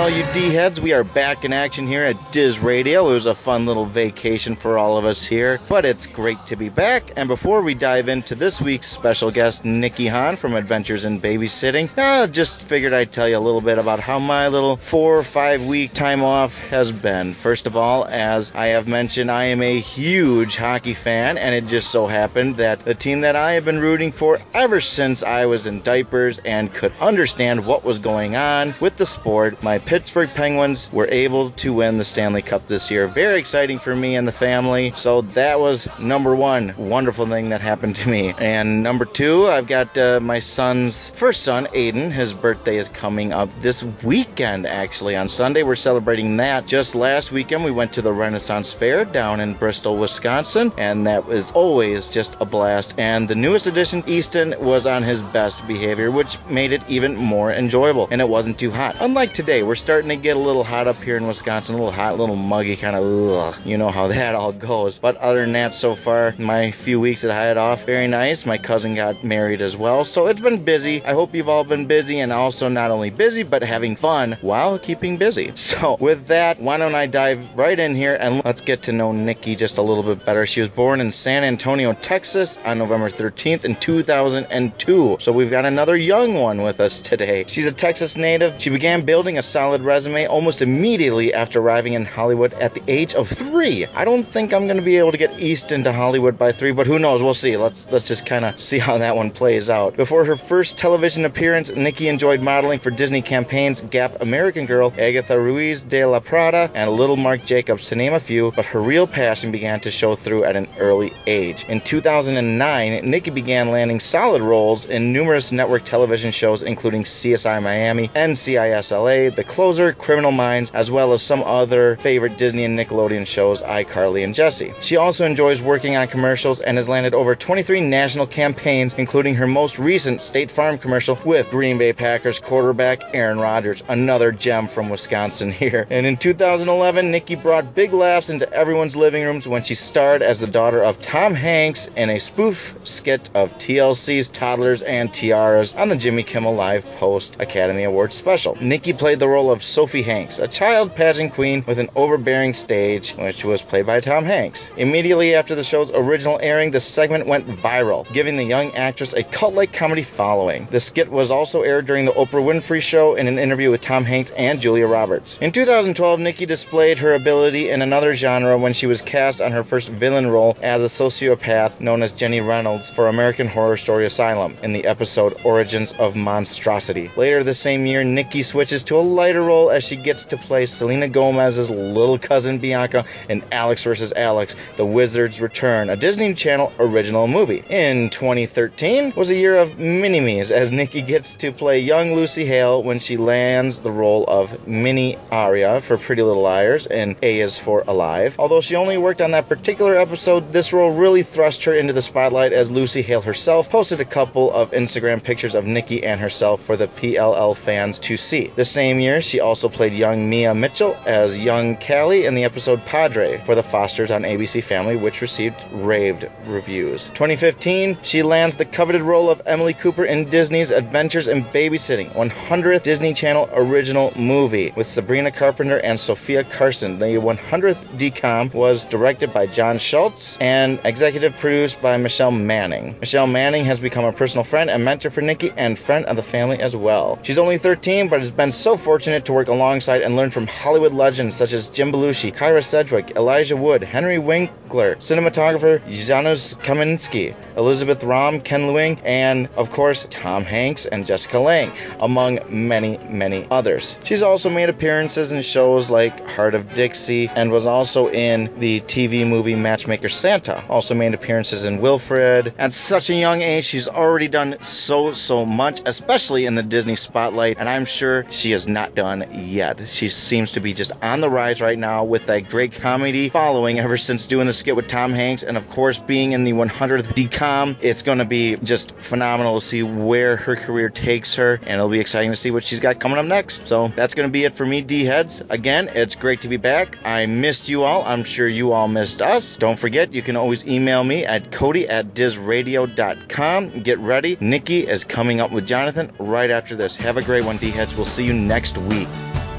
All you D heads, we are back in action here at Diz Radio. It was a fun little vacation for all of us here, but it's great to be back. And before we dive into this week's special guest, Nikki Hahn from Adventures in Babysitting, I just figured I'd tell you a little bit about how my little four or five week time off has been. First of all, as I have mentioned, I am a huge hockey fan, and it just so happened that the team that I have been rooting for ever since I was in diapers and could understand what was going on with the sport, my Pittsburgh Penguins were able to win the Stanley Cup this year. Very exciting for me and the family. So that was number one wonderful thing that happened to me. And number two, I've got uh, my son's first son, Aiden. His birthday is coming up this weekend, actually, on Sunday. We're celebrating that. Just last weekend, we went to the Renaissance Fair down in Bristol, Wisconsin, and that was always just a blast. And the newest addition, Easton, was on his best behavior, which made it even more enjoyable. And it wasn't too hot. Unlike today, we're starting to get a little hot up here in Wisconsin, a little hot, a little muggy, kind of, you know how that all goes. But other than that, so far, my few weeks at Hyatt off, very nice. My cousin got married as well, so it's been busy. I hope you've all been busy and also not only busy, but having fun while keeping busy. So, with that, why don't I dive right in here and let's get to know Nikki just a little bit better. She was born in San Antonio, Texas on November 13th in 2002. So, we've got another young one with us today. She's a Texas native. She began building a solid resume almost immediately after arriving in Hollywood at the age of three. I don't think I'm going to be able to get East into Hollywood by three, but who knows? We'll see. Let's let's just kind of see how that one plays out. Before her first television appearance, Nikki enjoyed modeling for Disney campaigns Gap American Girl, Agatha Ruiz de la Prada, and Little Marc Jacobs, to name a few, but her real passion began to show through at an early age. In 2009, Nikki began landing solid roles in numerous network television shows, including CSI Miami, NCIS LA, The Closer, Criminal Minds, as well as some other favorite Disney and Nickelodeon shows, iCarly and Jessie. She also enjoys working on commercials and has landed over 23 national campaigns, including her most recent State Farm commercial with Green Bay Packers quarterback Aaron Rodgers, another gem from Wisconsin here. And in 2011, Nikki brought big laughs into everyone's living rooms when she starred as the daughter of Tom Hanks in a spoof skit of TLC's Toddlers and Tiaras on the Jimmy Kimmel Live Post Academy Awards special. Nikki played the role of Sophie Hanks, a child pageant queen with an overbearing stage, which was played by Tom Hanks. Immediately after the show's original airing, the segment went viral, giving the young actress a cult-like comedy following. The skit was also aired during the Oprah Winfrey Show in an interview with Tom Hanks and Julia Roberts. In 2012, Nikki displayed her ability in another genre when she was cast on her first villain role as a sociopath known as Jenny Reynolds for American Horror Story Asylum in the episode Origins of Monstrosity. Later the same year, Nikki switches to a lighter role as she gets to play Selena Gomez's little cousin Bianca in Alex vs. Alex, The Wizard's Return, a Disney Channel original movie. In 2013 was a year of mini-me's as Nikki gets to play young Lucy Hale when she lands the role of Minnie Aria for Pretty Little Liars and A is for Alive. Although she only worked on that particular episode, this role really thrust her into the spotlight as Lucy Hale herself posted a couple of Instagram pictures of Nikki and herself for the PLL fans to see. The same year, she also played young Mia Mitchell as young Callie in the episode Padre for the Fosters on ABC Family, which received raved reviews. 2015, she lands the coveted role of Emily Cooper in Disney's Adventures in Babysitting, 100th Disney Channel original movie with Sabrina Carpenter and Sofia Carson. The 100th DCOM was directed by John Schultz and executive produced by Michelle Manning. Michelle Manning has become a personal friend and mentor for Nikki and friend of the family as well. She's only 13, but has been so fortunate to work alongside and learn from Hollywood legends such as Jim Belushi, Kyra Sedgwick, Elijah Wood, Henry Winkler, cinematographer Janusz Kaminski, Elizabeth Röhm, Ken Lewing, and of course Tom Hanks and Jessica Lange, among many, many others. She's also made appearances in shows like Hart of Dixie and was also in the TV movie Matchmaker Santa. Also made appearances in Wilfred. At such a young age, she's already done so, so much, especially in the Disney spotlight, and I'm sure she is not done yet. She seems to be just on the rise right now with that great comedy following ever since doing the skit with Tom Hanks, and of course, being in the 100th DCOM. It's going to be just phenomenal to see where her career takes her, and it'll be exciting to see what she's got coming up next. So that's going to be it for me, D heads. Again, it's great to be back. I missed you all. I'm sure you all missed us. Don't forget, you can always email me at Cody at DizRadio.com. Get ready. Nikki is coming up with Jonathan right after this. Have a great one, D heads. We'll see you next week. To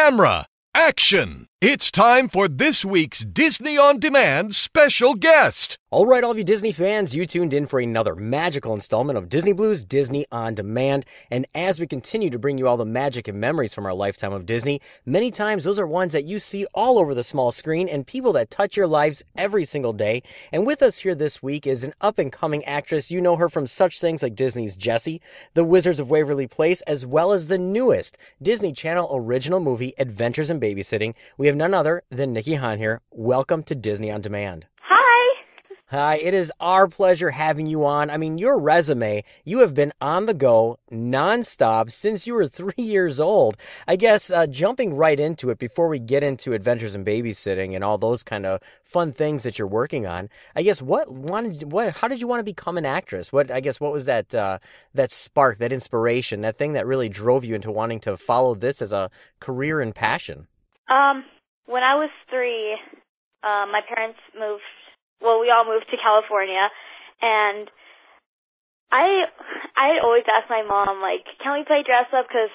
camera, action! It's time for this week's Disney On Demand special guest. All right, all of you Disney fans, you tuned in for another magical installment of Disney Blu's Disney on Demand. And as we continue to bring you all the magic and memories from our lifetime of Disney, many times those are ones that you see all over the small screen and people that touch your lives every single day. And with us here this week is an up and coming actress. You know her from such things like Disney's Jessie, The Wizards of Waverly Place, as well as the newest Disney Channel original movie, Adventures in Babysitting. We have none other than Nikki Hahn here. Welcome to Disney on Demand. Hi. Hi, it is our pleasure having you on. I mean, your resume, you have been on the go nonstop since you were three years old. I guess uh, jumping right into it before we get into adventures in babysitting and all those kind of fun things that you're working on. I guess what wanted, what, how did you want to become an actress? What, I guess, what was that, uh, that spark, that inspiration, that thing that really drove you into wanting to follow this as a career and passion? Um, when I was three, uh, my parents moved well, we all moved to California, and I I always asked my mom like, can we play dress up? Because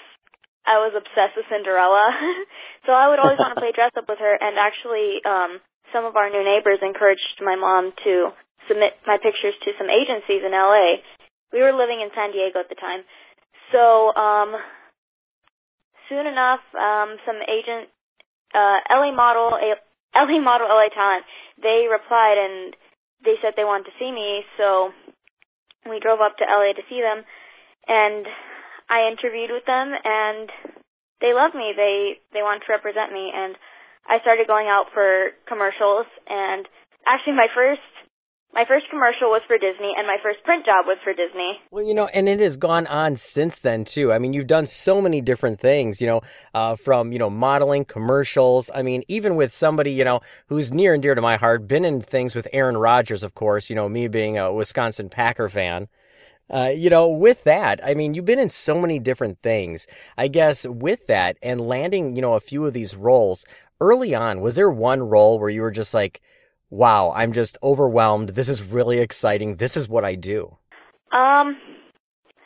I was obsessed with Cinderella, so I would always want to play dress up with her. And actually, um, some of our new neighbors encouraged my mom to submit my pictures to some agencies in LA. We were living in San Diego at the time, so um, soon enough, um, some agent, uh, LA model, LA model, LA talent they replied and they said they wanted to see me, so we drove up to LA to see them and I interviewed with them and they loved me. They they wanted to represent me and I started going out for commercials and actually my first my first commercial was for Disney, and my first print job was for Disney. Well, you know, and it has gone on since then too. I mean, you've done so many different things. You know, uh, from you know modeling, commercials. I mean, even with somebody you know who's near and dear to my heart, been in things with Aaron Rodgers, of course. You know, me being a Wisconsin Packer fan. Uh, you know, with that, I mean, you've been in so many different things. I guess with that and landing, you know, a few of these roles early on, was there one role where you were just like, wow, I'm just overwhelmed. This is really exciting. This is what I do? Um,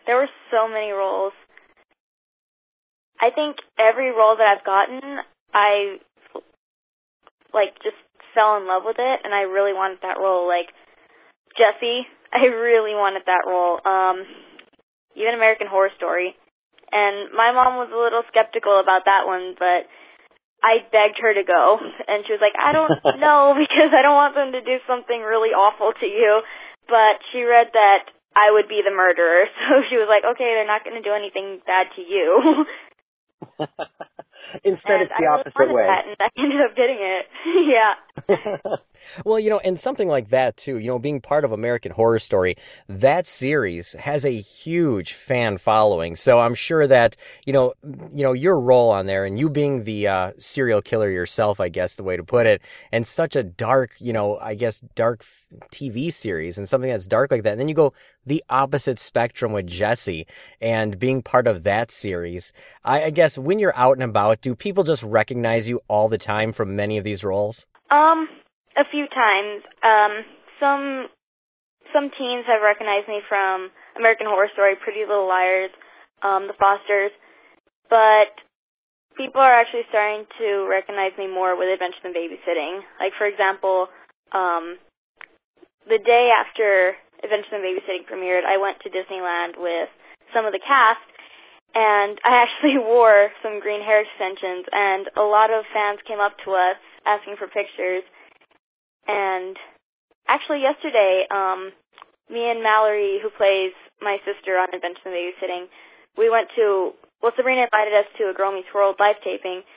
there were so many roles. I think every role that I've gotten, I like just fell in love with it, and I really wanted that role. Like Jessie, I really wanted that role. Um, even American Horror Story, and my mom was a little skeptical about that one, but I begged her to go, and she was like, I don't know because I don't want them to do something really awful to you. But she read that I would be the murderer, so she was like, okay, they're not going to do anything bad to you. Instead, and it's the I opposite really way. That, and I ended up getting it. yeah. well, you know, and something like that too, you know, being part of American Horror Story, that series has a huge fan following. So I'm sure that, you know, you know, your role on there and you being the uh, serial killer yourself, I guess the way to put it, and such a dark, you know, I guess dark TV series and something that's dark like that. And then you go the opposite spectrum with Jessie, and being part of that series. I, I guess when you're out and about, do people just recognize you all the time from many of these roles? Um, a few times. Um, some some teens have recognized me from American Horror Story, Pretty Little Liars, um, The Fosters, but people are actually starting to recognize me more with Adventures in Babysitting. Like for example, um, the day after Adventures in Babysitting premiered, I went to Disneyland with some of the cast, and I actually wore some green hair extensions, and a lot of fans came up to us asking for pictures. And actually, yesterday, um, me and Mallory, who plays my sister on Adventures in Babysitting, we went to well, Sabrina invited us to a Girl Meets World live taping,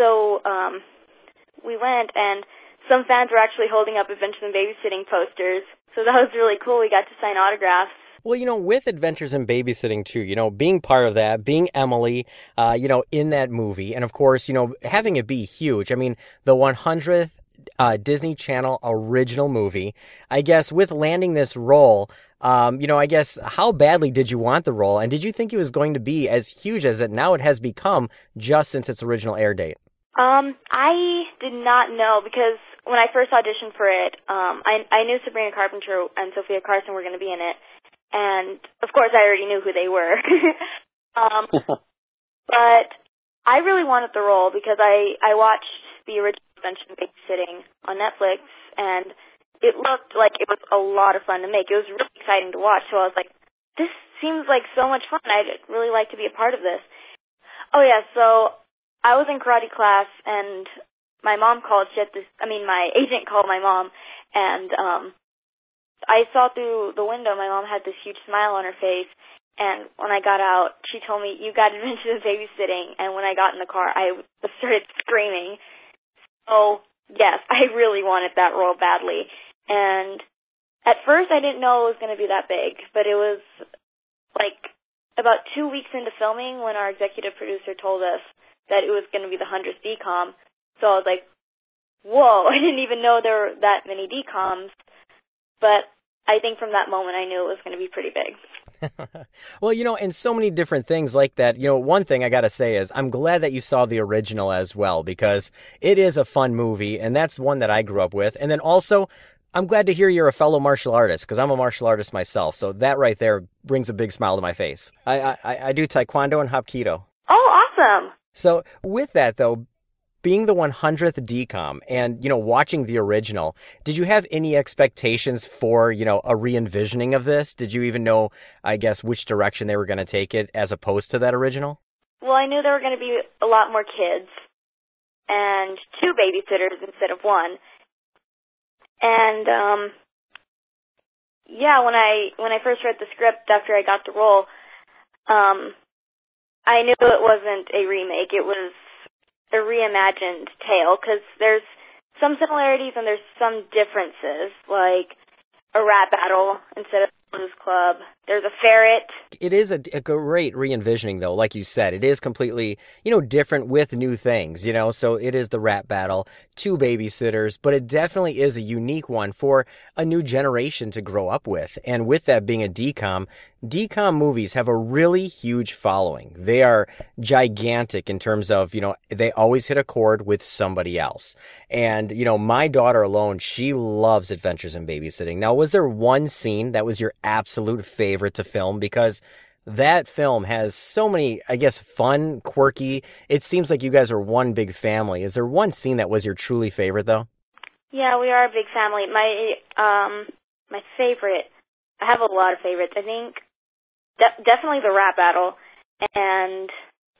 so um, we went and some fans were actually holding up Adventures in Babysitting posters. So that was really cool. We got to sign autographs. Well, you know, with Adventures in Babysitting too, you know, being part of that, being Emily, uh, you know, in that movie, and of course, you know, having it be huge. I mean, the 100th uh, Disney Channel original movie. I guess with landing this role, um, you know, I guess how badly did you want the role, and did you think it was going to be as huge as it now it has become just since its original air date? Um, I did not know because when I first auditioned for it, um, I I knew Sabrina Carpenter and Sofia Carson were going to be in it, and of course I already knew who they were. um, but I really wanted the role because I I watched the original in Babysitting on Netflix and it looked like it was a lot of fun to make. It was really exciting to watch. So I was like, this seems like so much fun. I'd really like to be a part of this. Oh yeah, so I was in karate class and my mom called. She had this. I mean, my agent called my mom, and um, I saw through the window. My mom had this huge smile on her face, and when I got out, she told me, "You got adventures in babysitting." And when I got in the car, I started screaming. So yes, I really wanted that role badly. And at first, I didn't know it was going to be that big, but it was like about two weeks into filming when our executive producer told us that it was going to be the hundredth DCOM. So I was like, "Whoa!" I didn't even know there were that many DCOMs. But I think from that moment, I knew it was going to be pretty big. well, you know, and so many different things like that. You know, one thing I got to say is I'm glad that you saw the original as well because it is a fun movie, and that's one that I grew up with. And then also, I'm glad to hear you're a fellow martial artist because I'm a martial artist myself. So that right there brings a big smile to my face. I I, I do taekwondo and hapkido. Oh, awesome! So with that though, being the 100th DCOM and you know watching the original did you have any expectations for you know a re-envisioning of this did you even know i guess which direction they were going to take it as opposed to that original Well, I knew there were going to be a lot more kids and two babysitters instead of one. And um yeah, when I when I first read the script after I got the role, um I knew it wasn't a remake. It was a reimagined tale because there's some similarities and there's some differences, like a rap battle instead of blues club. There's a ferret. it is a, a great re-envisioning though like you said. It is completely you know different with new things you know? So it is the rap battle two babysitters but it definitely is a unique one for a new generation to grow up with. And with that being a DCOM DCOM movies have a really huge following. They are gigantic in terms of you know they always hit a chord with somebody else. And you know my daughter alone she loves adventures in babysitting. Now was there one scene that was your absolute favorite to film because that film has so many, I guess, fun, quirky. It seems like you guys are one big family. Is there one scene that was your truly favorite though? Yeah, we are a big family. My um my favorite. I have a lot of favorites. I think de- definitely the rap battle, and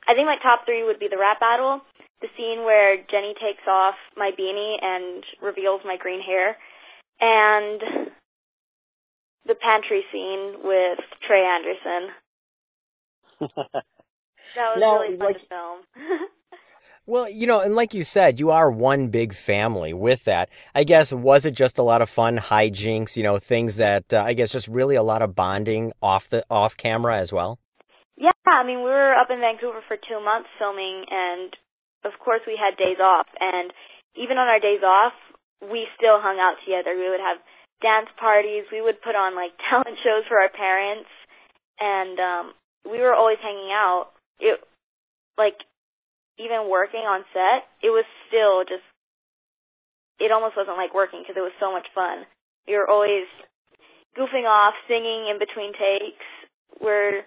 I think my top three would be the rap battle, the scene where Jenny takes off my beanie and reveals my green hair, and the pantry scene with Trey Anderson. That was really fun like- to film. Well, you know, and like you said, you are one big family with that. I guess, was it just a lot of fun hijinks, you know, things that, uh, I guess, just really a lot of bonding off the, off camera as well? Yeah, I mean, we were up in Vancouver for two months filming, and of course we had days off. And even on our days off, we still hung out together. We would have dance parties. We would put on like talent shows for our parents, and um, we were always hanging out. It like even working on set, it was still just. It almost wasn't like working because it was so much fun. We were always goofing off, singing in between takes. We're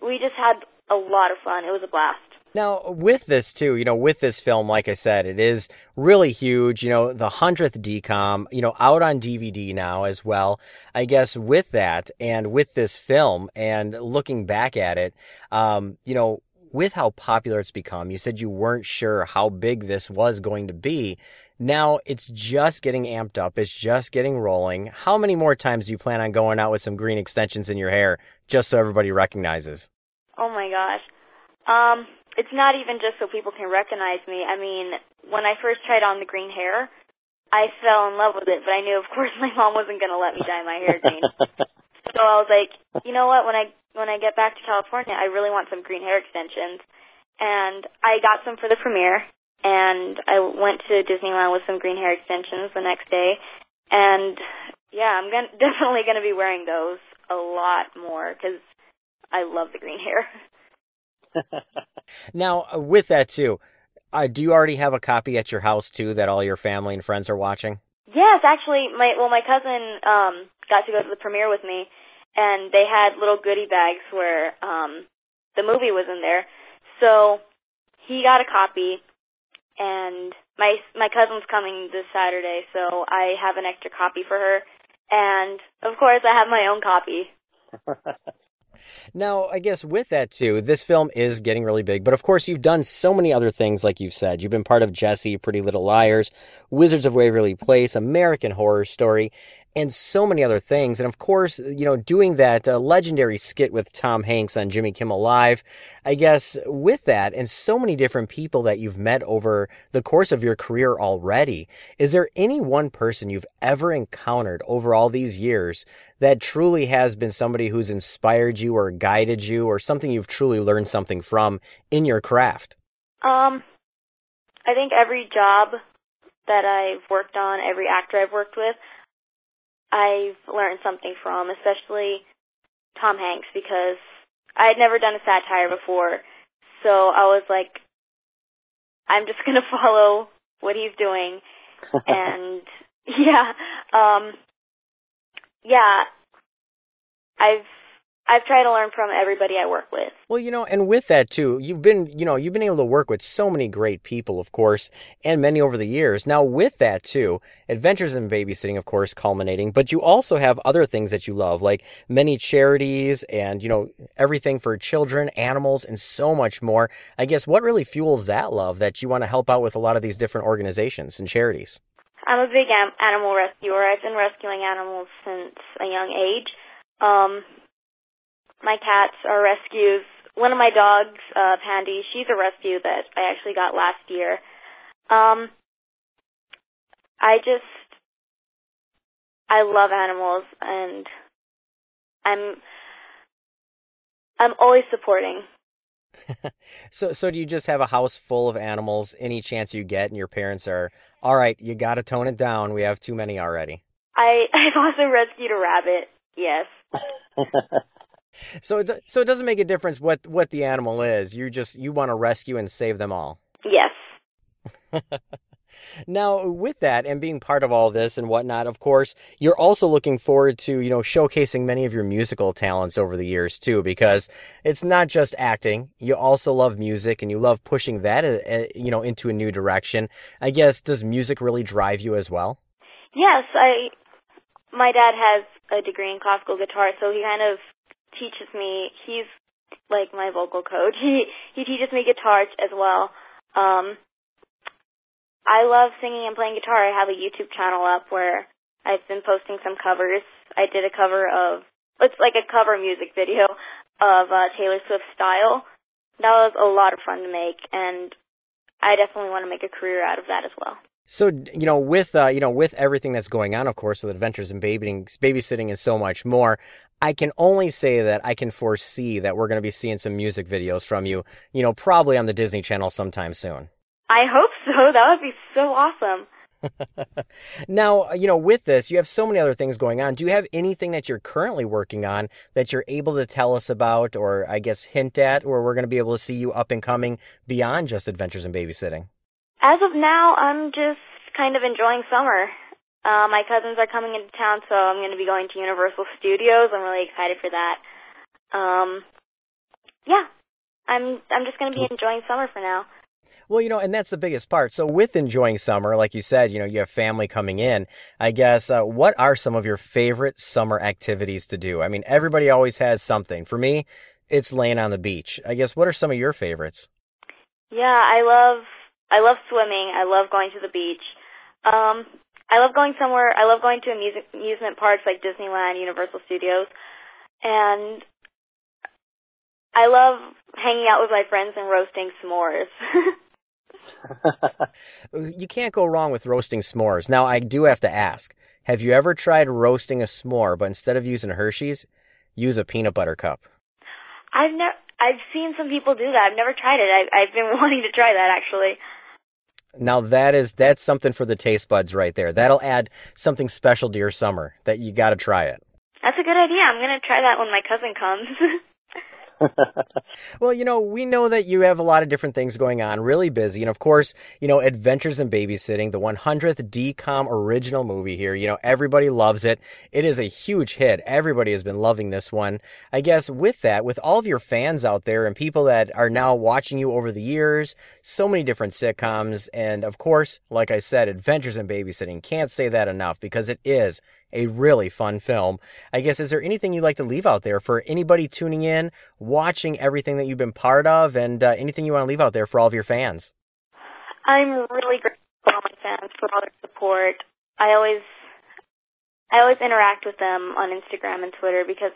we just had a lot of fun. It was a blast. Now, with this too, you know, with this film, like I said, it is really huge. You know, the hundredth DCOM, you know, out on DVD now as well. I guess with that and with this film and looking back at it, um, you know, with how popular it's become, you said you weren't sure how big this was going to be. Now it's just getting amped up. It's just getting rolling. How many more times do you plan on going out with some green extensions in your hair just so everybody recognizes? Oh my gosh. Um, it's not even just so people can recognize me. I mean, when I first tried on the green hair, I fell in love with it, but I knew of course my mom wasn't going to let me dye my hair green. so I was like, you know what, when I when I get back to California, I really want some green hair extensions. And I got some for the premiere and I went to Disneyland with some green hair extensions the next day. And yeah, I'm gonna, definitely going to be wearing those a lot more cuz I love the green hair. Now, uh, with that too, uh, do you already have a copy at your house too that all your family and friends are watching? Yes, actually, my well, my cousin um got to go to the premiere with me, and they had little goodie bags where um the movie was in there. So he got a copy, and my my cousin's coming this Saturday, so I have an extra copy for her, and of course I have my own copy. Now, I guess with that too, this film is getting really big, but of course you've done so many other things like you've said. You've been part of Jessie, Pretty Little Liars, Wizards of Waverly Place, American Horror Story, and so many other things. And of course, you know, doing that uh, legendary skit with Tom Hanks on Jimmy Kimmel Live, I guess with that and so many different people that you've met over the course of your career already, is there any one person you've ever encountered over all these years that truly has been somebody who's inspired you or guided you or something you've truly learned something from in your craft? Um, I think every job that I've worked on, every actor I've worked with, I've learned something from, especially Tom Hanks, because I had never done a satire before. So I was like, I'm just gonna follow what he's doing, and yeah, um, yeah, I've I've tried to learn from everybody I work with. Well, you know, and with that too, you've been, you know, you've been able to work with so many great people, of course, and many over the years. Now, with that too, Adventures in Babysitting, of course, culminating, but you also have other things that you love, like many charities and, you know, everything for children, animals, and so much more. I guess what really fuels that love that you want to help out with a lot of these different organizations and charities? I'm a big animal rescuer. I've been rescuing animals since a young age. Um, my cats are rescues. One of my dogs, uh, Pandy, she's a rescue that I actually got last year. Um, I just, I love animals and I'm, I'm always supporting. So, so do you just have a house full of animals any chance you get, and your parents are, all right, you got to tone it down. We have too many already. I, I've also rescued a rabbit. Yes. So, it, so it doesn't make a difference what what the animal is. You just you want to rescue and save them all. Yes. Now, with that and being part of all this and whatnot, of course, you're also looking forward to, you know, showcasing many of your musical talents over the years too, because it's not just acting. You also love music and you love pushing that, uh, uh, you know, into a new direction. I guess, does music really drive you as well? Yes, I. My dad has a degree in classical guitar, so he kind of teaches me. He's like my vocal coach. He he teaches me guitar as well. Um, I love singing and playing guitar. I have a YouTube channel up where I've been posting some covers. I did a cover of it's like a cover music video of uh, Taylor Swift Style. That was a lot of fun to make, and I definitely want to make a career out of that as well. So you know, with uh, you know, with everything that's going on, of course, with adventures in babysitting, babysitting, and so much more, I can only say that I can foresee that we're going to be seeing some music videos from you. You know, probably on the Disney Channel sometime soon. I hope so. That would be so awesome. Now, you know, with this, you have so many other things going on. Do you have anything that you're currently working on that you're able to tell us about, or I guess hint at, where we're going to be able to see you up and coming beyond just adventures in babysitting? As of now, I'm just kind of enjoying summer. Uh, my cousins are coming into town, so I'm going to be going to Universal Studios. I'm really excited for that. Um, yeah, I'm I'm just going to be enjoying summer for now. Well, you know, and that's the biggest part. So, with enjoying summer, like you said, you know, you have family coming in. I guess, uh, what are some of your favorite summer activities to do? I mean, everybody always has something. For me, it's laying on the beach. I guess, what are some of your favorites? Yeah, I love I love swimming. I love going to the beach. Um, I love going somewhere. I love going to amuse- amusement parks like Disneyland, Universal Studios, and I love hanging out with my friends and roasting s'mores. you can't go wrong with roasting s'mores. Now, I do have to ask have you ever tried roasting a s'more, but instead of using Hershey's, use a peanut butter cup? I've never. I've seen some people do that. I've never tried it. I, I've been wanting to try that actually. Now that is that's something for the taste buds right there. That'll add something special to your summer that you got to try it. That's a good idea. I'm gonna try that when my cousin comes. Well, you know, we know that you have a lot of different things going on, really busy. And of course, you know, Adventures in Babysitting, the 100th DCOM original movie here. You know, everybody loves it. It is a huge hit. Everybody has been loving this one. I guess with that, with all of your fans out there and people that are now watching you over the years, so many different sitcoms. And of course, like I said, Adventures in Babysitting. Can't say that enough because it is a really fun film. I guess, is there anything you'd like to leave out there for anybody tuning in, watching everything that you've been part of, and uh, anything you want to leave out there for all of your fans? I'm really grateful to all my fans for all their support. I always, I always interact with them on Instagram and Twitter because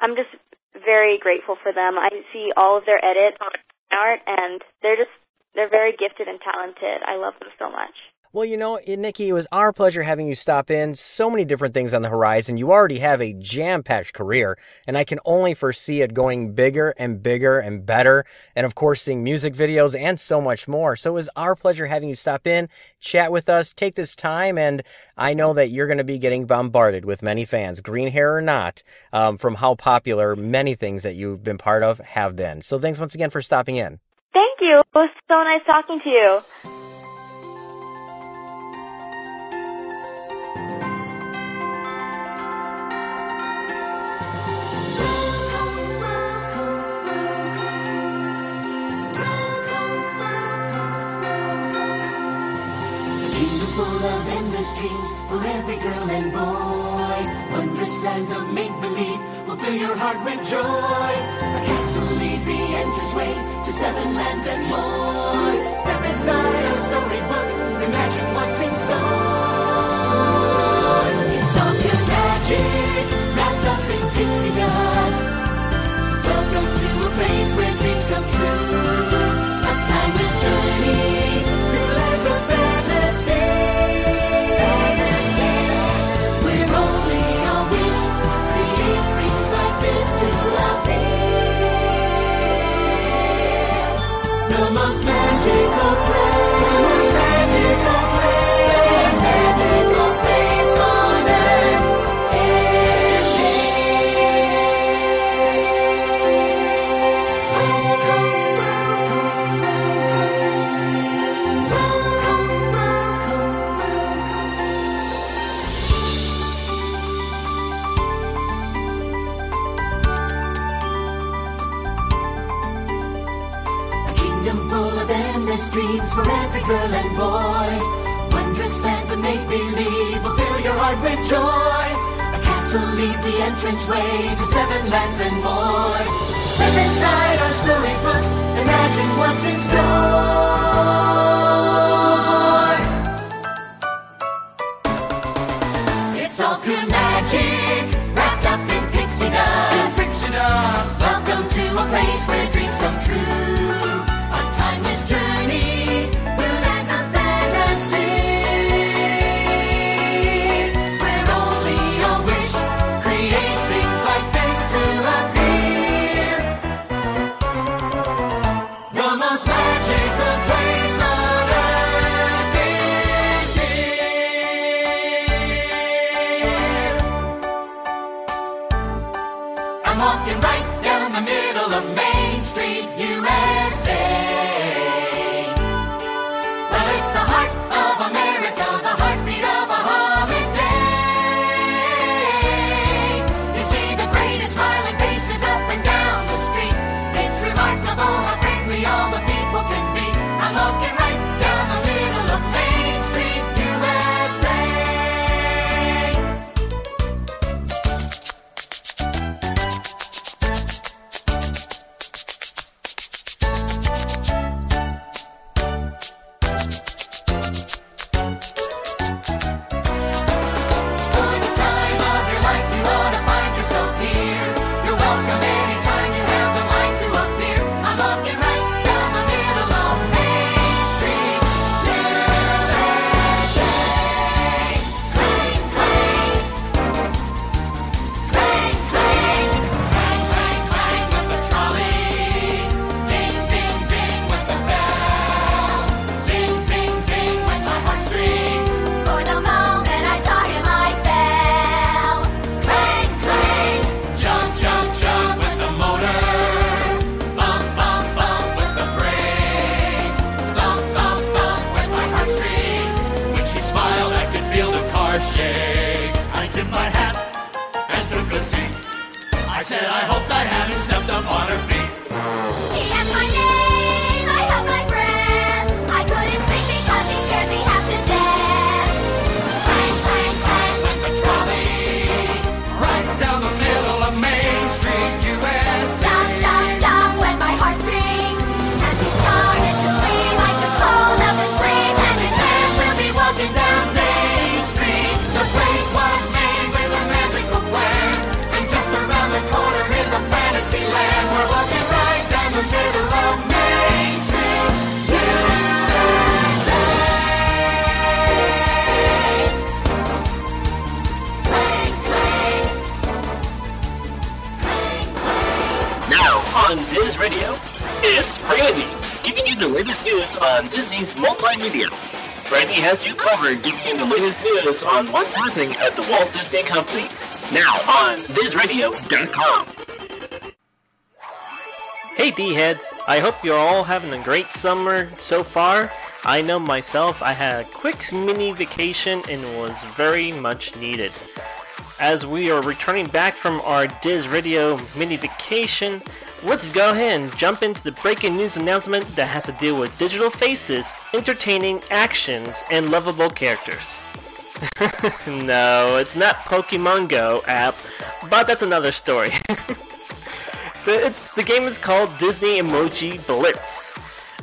I'm just very grateful for them. I see all of their edits on art, and they're just, they're very gifted and talented. I love them so much. Well, you know, eh, Nikki, it was our pleasure having you stop in. So many different things on the horizon. You already have a jam packed career, and I can only foresee it going bigger and bigger and better. And of course, seeing music videos and so much more. So it was our pleasure having you stop in, chat with us, take this time. And I know that you're going to be getting bombarded with many fans, green hair or not, um, from how popular many things that you've been part of have been. So thanks once again for stopping in. Thank you. It was so nice talking to you. Dreams for every girl and boy. Wondrous lands of make believe will fill your heart with joy. A castle leads the entranceway to seven lands and more. Step inside our storybook, imagine what's in store. It's all pure magic, wrapped up in pixie dust. Welcome to a place where most magical dreams for every girl and boy. Wondrous lands of make believe will fill your heart with joy. A castle leads the entranceway to seven lands and more. Step inside our storybook, imagine what's in store. It's all pure magic, wrapped up in pixie dust. pixie dust. Welcome to a place where dreams come true. A timeless journey on what's happening at the Walt Disney Company. Now on DizRadio.com. Hey D heads, I hope you're all having a great summer so far. I know myself, I had a quick mini vacation and was very much needed. As we are returning back from our Diz Radio mini vacation, let's go ahead and jump into the breaking news announcement that has to deal with digital faces, entertaining actions, and lovable characters. no, it's not Pokemon Go app, but that's another story. the, the game is called Disney Emoji Blitz.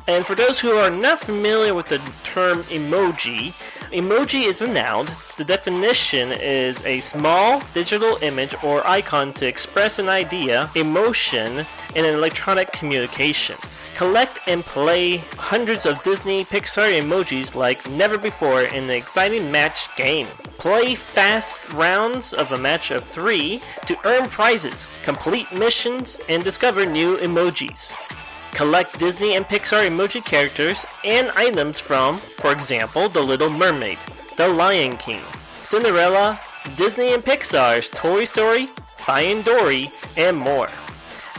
And for those who are not familiar with the term emoji, emoji is a noun. The definition is a small digital image or icon to express an idea, emotion, in an electronic communication. Collect and play hundreds of Disney Pixar emojis like never before in the exciting match game. Play fast rounds of a match of three to earn prizes, complete missions, and discover new emojis. Collect Disney and Pixar emoji characters and items from, for example, The Little Mermaid, The Lion King, Cinderella, Disney and Pixar's Toy Story, Finding Dory, and more.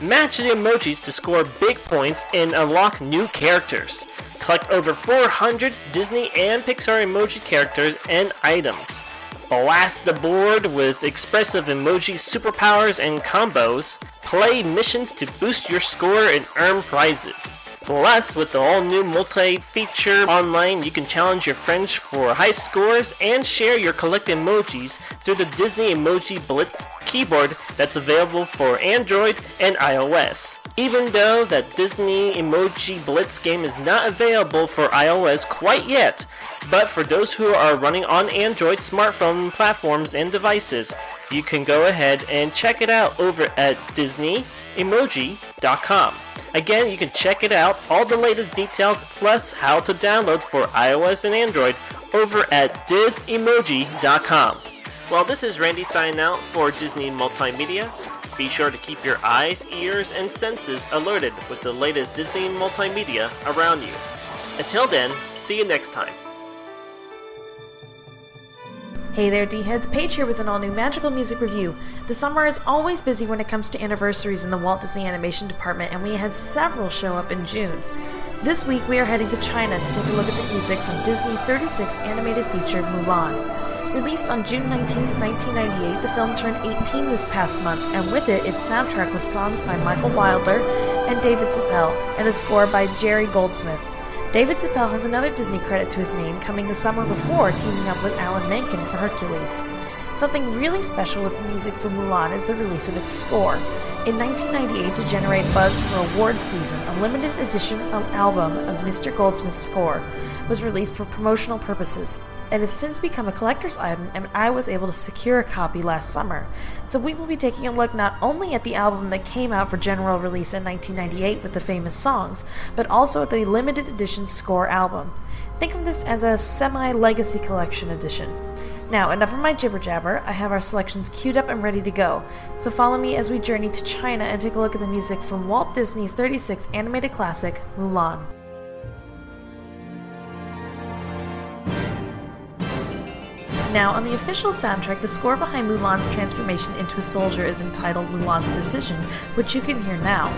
Match the emojis to score big points and unlock new characters. Collect over 400 Disney and Pixar emoji characters and items. Blast the board with expressive emoji superpowers and combos. Play missions to boost your score and earn prizes. Plus, with the all new multi feature online, you can challenge your friends for high scores and share your collected emojis through the Disney Emoji Blitz keyboard that's available for Android and iOS. Even though that Disney Emoji Blitz game is not available for iOS quite yet, but for those who are running on Android smartphone platforms and devices, you can go ahead and check it out over at DisneyEmoji.com. Again, you can check it out, all the latest details, plus how to download for iOS and Android over at DisEmoji.com. Well, this is Randy signing out for Disney Multimedia. Be sure to keep your eyes, ears, and senses alerted with the latest Disney multimedia around you. Until then, see you next time. Hey there, D-Heads. Paige here with an all-new magical music review. The summer is always busy when it comes to anniversaries in the Walt Disney Animation Department, and we had several show up in June. This week, we are heading to China to take a look at the music from Disney's 36th animated feature, Mulan. Released on June 19, 1998, the film turned 18 this past month, and with it, its soundtrack with songs by Michael Wilder and David Zippel, and a score by Jerry Goldsmith. David Zippel has another Disney credit to his name coming the summer before teaming up with Alan Menken for Hercules. Something really special with the music for Mulan is the release of its score. In 1998, to generate buzz for awards season, a limited edition album of Mr. Goldsmith's score was released for promotional purposes. It has since become a collector's item, and I was able to secure a copy last summer. So we will be taking a look not only at the album that came out for general release in 1998 with the famous songs, but also at the limited edition score album. Think of this as a semi legacy collection edition. Now, enough of my jibber jabber. I have our selections queued up and ready to go. So follow me as we journey to China and take a look at the music from Walt Disney's 36th animated classic, Mulan. Now, on the official soundtrack, the score behind Mulan's transformation into a soldier is entitled Mulan's Decision, which you can hear now.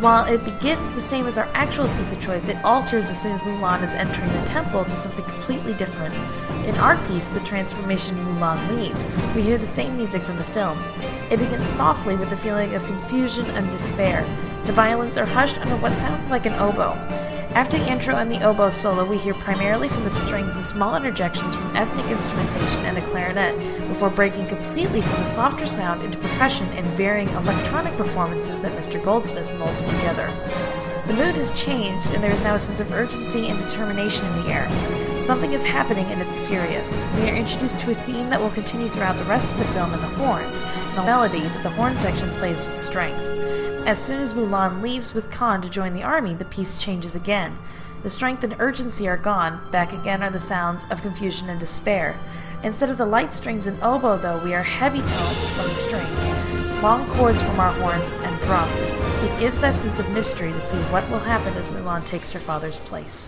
While it begins the same as our actual piece of choice, it alters as soon as Mulan is entering the temple to something completely different. In our piece, The Transformation Mulan Leaves, we hear the same music from the film. It begins softly with a feeling of confusion and despair. The violins are hushed under what sounds like an oboe. After the intro and the oboe solo, we hear primarily from the strings and small interjections from ethnic instrumentation and a clarinet, before breaking completely from the softer sound into percussion and varying electronic performances that Mr. Goldsmith molded together. The mood has changed, and there is now a sense of urgency and determination in the air. Something is happening, and it's serious. We are introduced to a theme that will continue throughout the rest of the film in the horns, and a melody that the horn section plays with strength. As soon as Mulan leaves with Khan to join the army, the piece changes again. The strength and urgency are gone, back again are the sounds of confusion and despair. Instead of the light strings and oboe, though, we are heavy tones from the strings, long chords from our horns, and drums. It gives that sense of mystery to see what will happen as Mulan takes her father's place.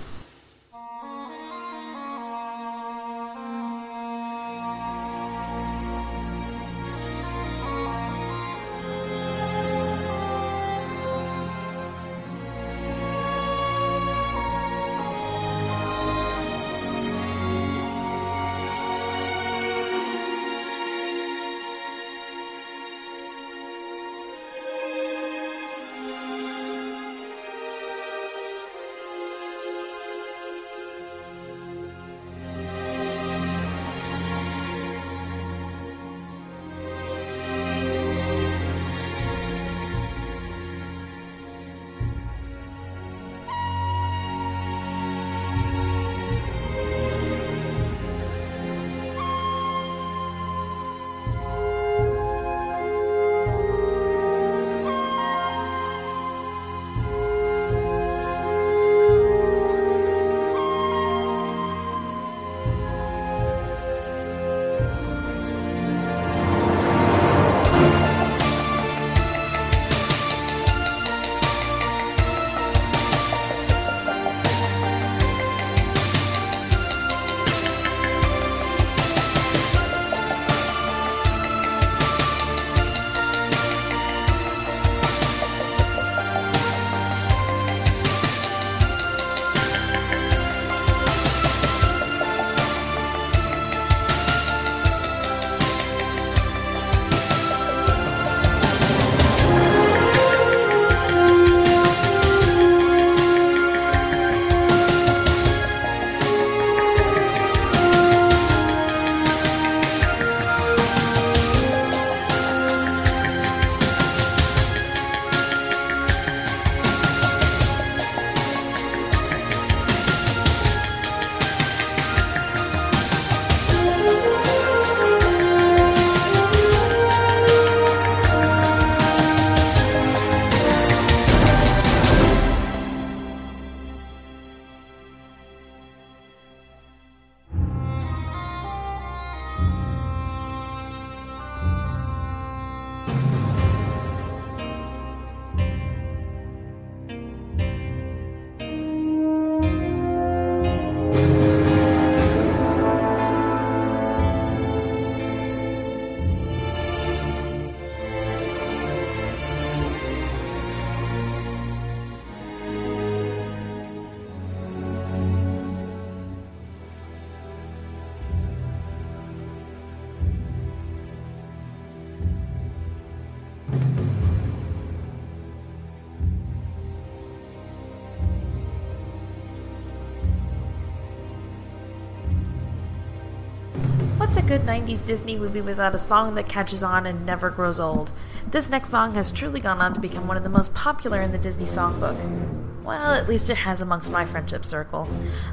What's a good 90s Disney movie without a song that catches on and never grows old? This next song has truly gone on to become one of the most popular in the Disney songbook. Well, at least it has amongst my friendship circle.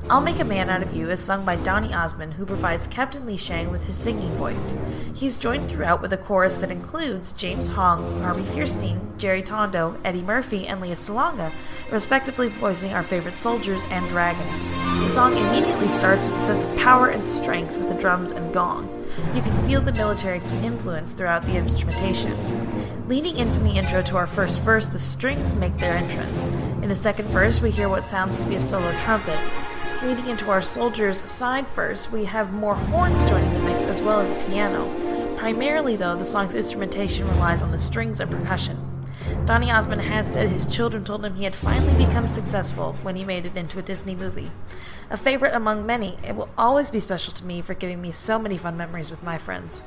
I'll Make a Man Out of You is sung by Donny Osmond, who provides Captain Li Shang with his singing voice. He's joined throughout with a chorus that includes James Hong, Harvey Fierstein, Jerry Tondo, Eddie Murphy, and Lea Salonga, respectively voicing our favorite soldiers and dragon. The song immediately starts with a sense of power and strength with the drums and gong. You can feel the military influence throughout the instrumentation. Leading in from the intro to our first verse, the strings make their entrance. In the second verse, we hear what sounds to be a solo trumpet. Leading into our soldiers' side verse, we have more horns joining the mix as well as a piano. Primarily, though, the song's instrumentation relies on the strings and percussion. Donny Osmond has said his children told him he had finally become successful when he made it into a Disney movie. A favorite among many, it will always be special to me for giving me so many fun memories with my friends.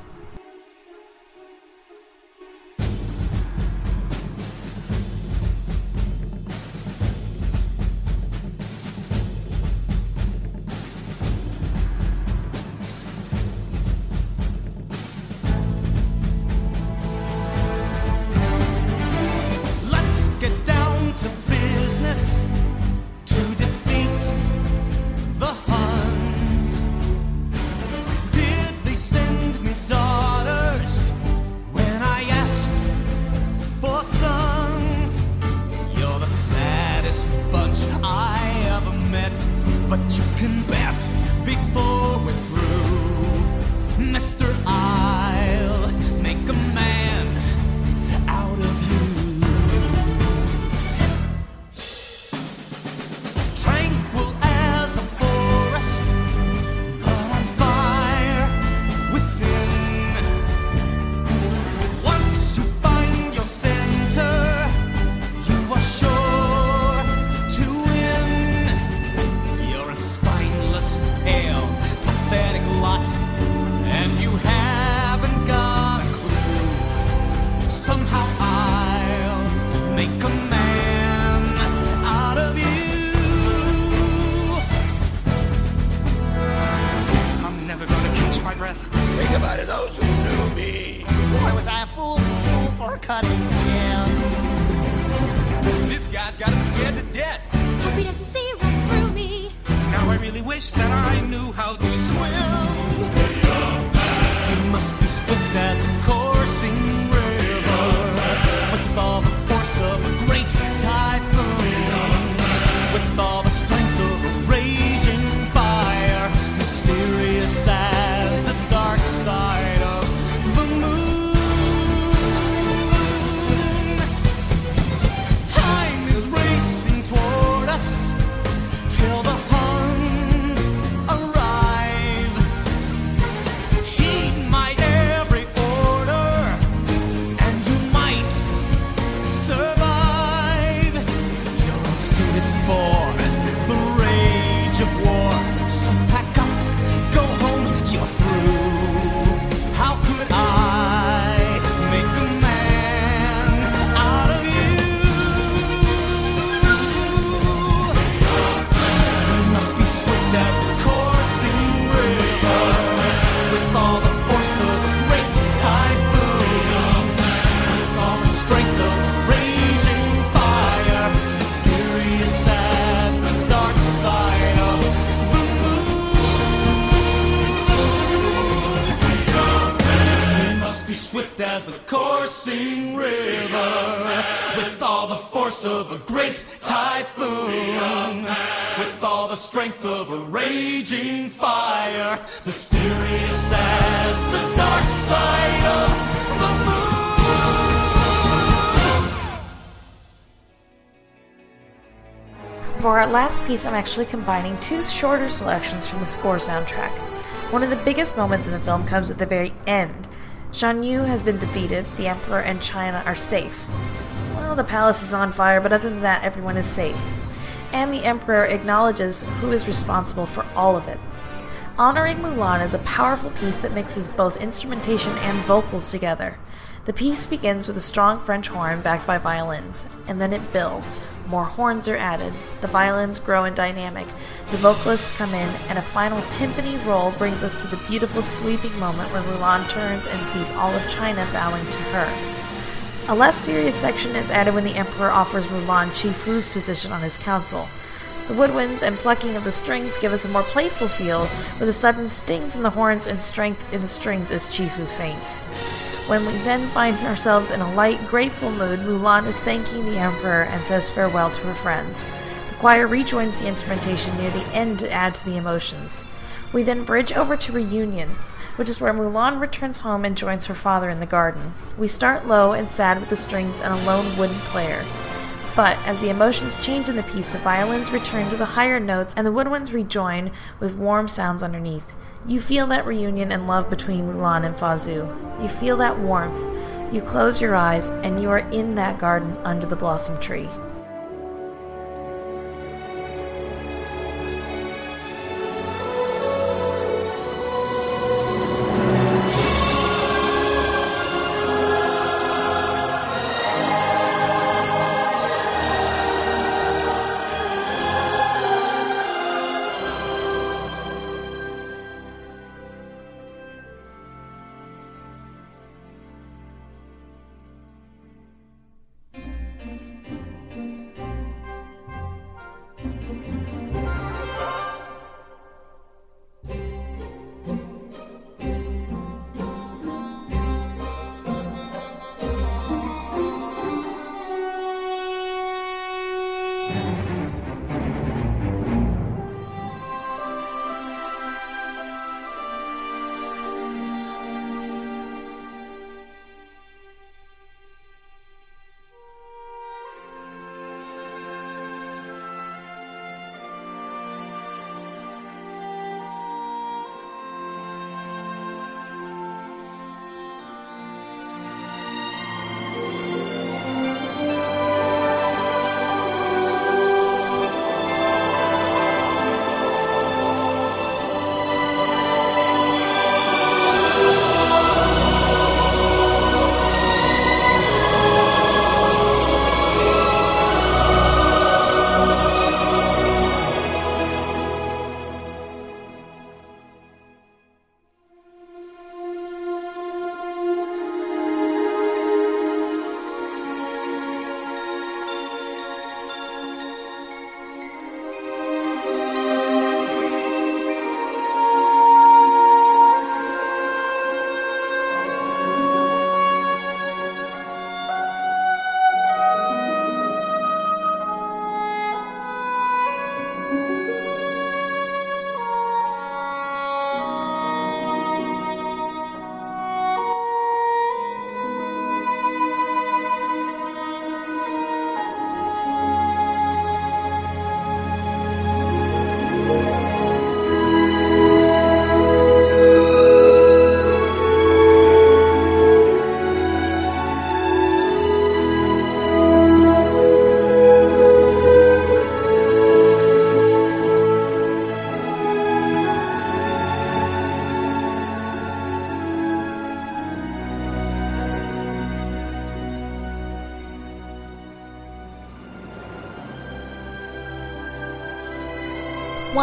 I'm actually combining two shorter selections from the score soundtrack. One of the biggest moments in the film comes at the very end. Shan Yu has been defeated, the Emperor and China are safe. Well, the palace is on fire, but other than that, everyone is safe. And the Emperor acknowledges who is responsible for all of it. Honoring Mulan is a powerful piece that mixes both instrumentation and vocals together. The piece begins with a strong French horn backed by violins, and then it builds. More horns are added, the violins grow in dynamic, the vocalists come in, and a final timpani roll brings us to the beautiful sweeping moment where Mulan turns and sees all of China bowing to her. A less serious section is added when the Emperor offers Mulan Chifu's position on his council. The woodwinds and plucking of the strings give us a more playful feel, with a sudden sting from the horns and strength in the strings as Chifu faints. When we then find ourselves in a light, grateful mood, Mulan is thanking the Emperor and says farewell to her friends. The choir rejoins the instrumentation near the end to add to the emotions. We then bridge over to Reunion, which is where Mulan returns home and joins her father in the garden. We start low and sad with the strings and a lone wooden player. But as the emotions change in the piece, the violins return to the higher notes and the woodwinds rejoin with warm sounds underneath. You feel that reunion and love between Mulan and Fa Zhou. You feel that warmth. You close your eyes, and you are in that garden under the blossom tree.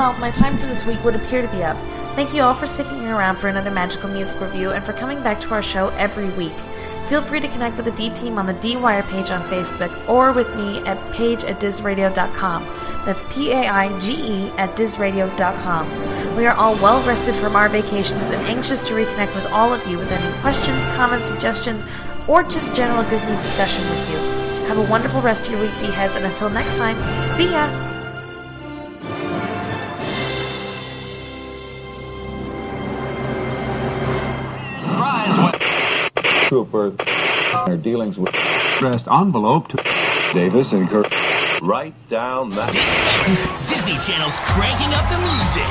Well, my time for this week would appear to be up. Thank you all for sticking around for another magical music review and for coming back to our show every week. Feel free to connect with the D Team on the D Wire paige on Facebook or with me at page at dizradio.com. That's P A I G E at dizradio.com. We are all well rested from our vacations and anxious to reconnect with all of you with any questions, comments, suggestions, or just general Disney discussion with you. Have a wonderful rest of your week, D heads, and until next time, see ya! Are dealings with addressed envelope to Davis and Kirk. Write down that. Disney Channel's cranking up the music.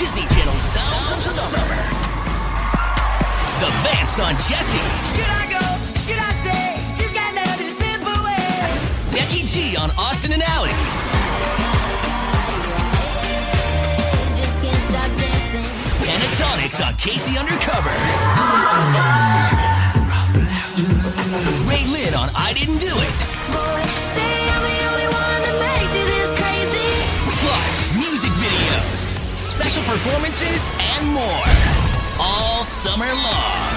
Disney Channel Sounds of Summer. The Vamps on Jessie. Should I go? Should I stay? Just got another slip away. Becky G on Austin and Ally. Pentatonix on K.C. Undercover. Ray Lynn on I Didn't Do It. Plus, music videos, special performances, and more. All summer long.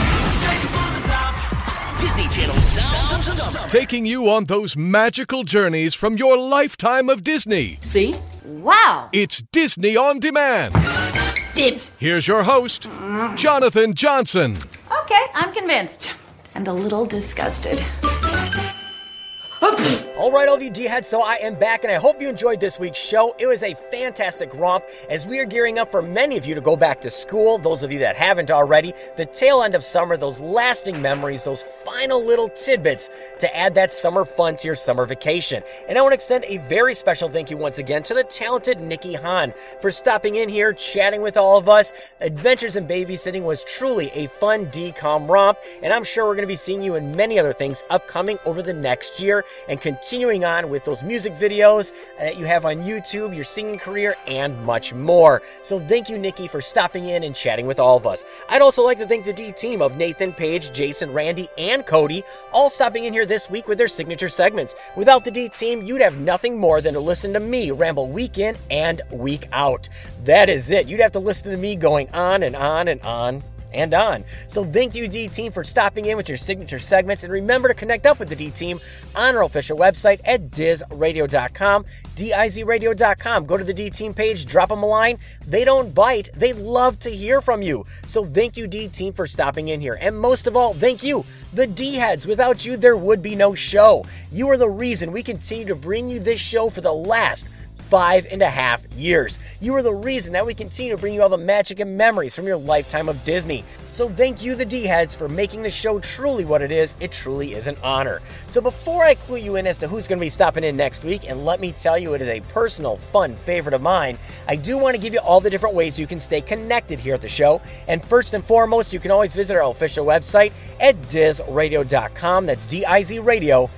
Disney Channel Sounds of Summer. Taking you on those magical journeys from your lifetime of Disney. See? Wow. It's Disney on Demand. Dibs. Here's your host, Jonathan Johnson. Okay, I'm convinced. And a little disgusted. All right, all of you D heads, so I am back and I hope you enjoyed this week's show. It was a fantastic romp as we are gearing up for many of you to go back to school. Those of you that haven't already, the tail end of summer, those lasting memories, those final little tidbits to add that summer fun to your summer vacation. And I want to extend a very special thank you once again to the talented Nikki Hahn for stopping in here, chatting with all of us. Adventures in Babysitting was truly a fun DCOM romp, and I'm sure we're going to be seeing you in many other things upcoming over the next year and continuing on with those music videos uh, that you have on YouTube, your singing career, and much more. So thank you, Nikki, for stopping in and chatting with all of us. I'd also like to thank the D team of Nathan, Paige, Jason, Randy, and Cody, all stopping in here this week with their signature segments. Without the D team, you'd have nothing more than to listen to me ramble week in and week out. That is it. You'd have to listen to me going on and on and on and on. So thank you, D Team, for stopping in with your signature segments. And remember to connect up with the D Team on our official website at dizradio.com, dizradio.com. Go to the D Team page, drop them a line. They don't bite, they love to hear from you. So thank you, D Team, for stopping in here. And most of all, thank you. The D heads. Without you, there would be no show. You are the reason we continue to bring you this show for the last five and a half years. You are the reason that we continue to bring you all the magic and memories from your lifetime of Disney. So thank you, the D heads, for making the show truly what it is. It truly is an honor. So before I clue you in as to who's going to be stopping in next week, and let me tell you, it is a personal, fun favorite of mine, I do want to give you all the different ways you can stay connected here at the show. And first and foremost, you can always visit our official website at dizradio.com. That's D I Z Radio.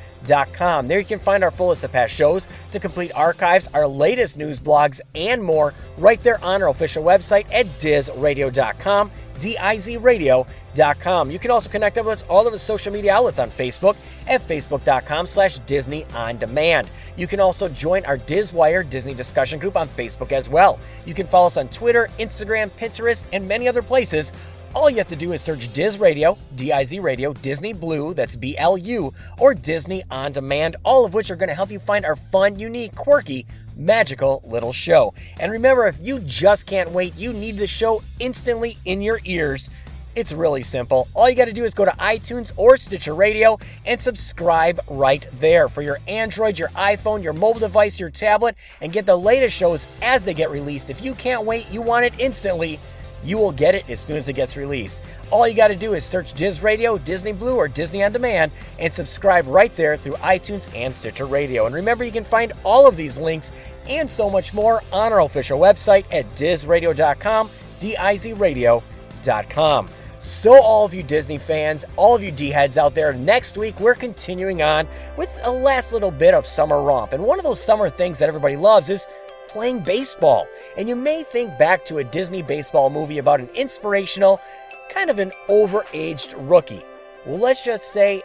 Com. There you can find our full list of past shows, to complete archives, our latest news blogs, and more right there on our official website at dizradio.com, D-I-Z-radio.com. You can also connect with us all over the social media outlets on Facebook at facebook.com slash Disney On Demand. You can also join our DizWire Disney discussion group on Facebook as well. You can follow us on Twitter, Instagram, Pinterest, and many other places all you have to do is search Diz Radio, D I Z Radio, Disney Blu, that's B L U, or Disney On Demand, all of which are going to help you find our fun, unique, quirky, magical little show. And remember, if you just can't wait, you need the show instantly in your ears. It's really simple. All you got to do is go to iTunes or Stitcher Radio and subscribe right there for your Android, your iPhone, your mobile device, your tablet, and get the latest shows as they get released. If you can't wait, you want it instantly you will get it as soon as it gets released. All you got to do is search Diz Radio, Disney Blu, or Disney On Demand and subscribe right there through iTunes and Stitcher Radio. And remember, you can find all of these links and so much more on our official website at dizradio.com, D-I-Z-radio.com. So, all of you Disney fans, all of you D heads out there, next week we're continuing on with a last little bit of summer romp. And one of those summer things that everybody loves is playing baseball. And you may think back to a Disney baseball movie about an inspirational, kind of an overaged rookie. Well, let's just say,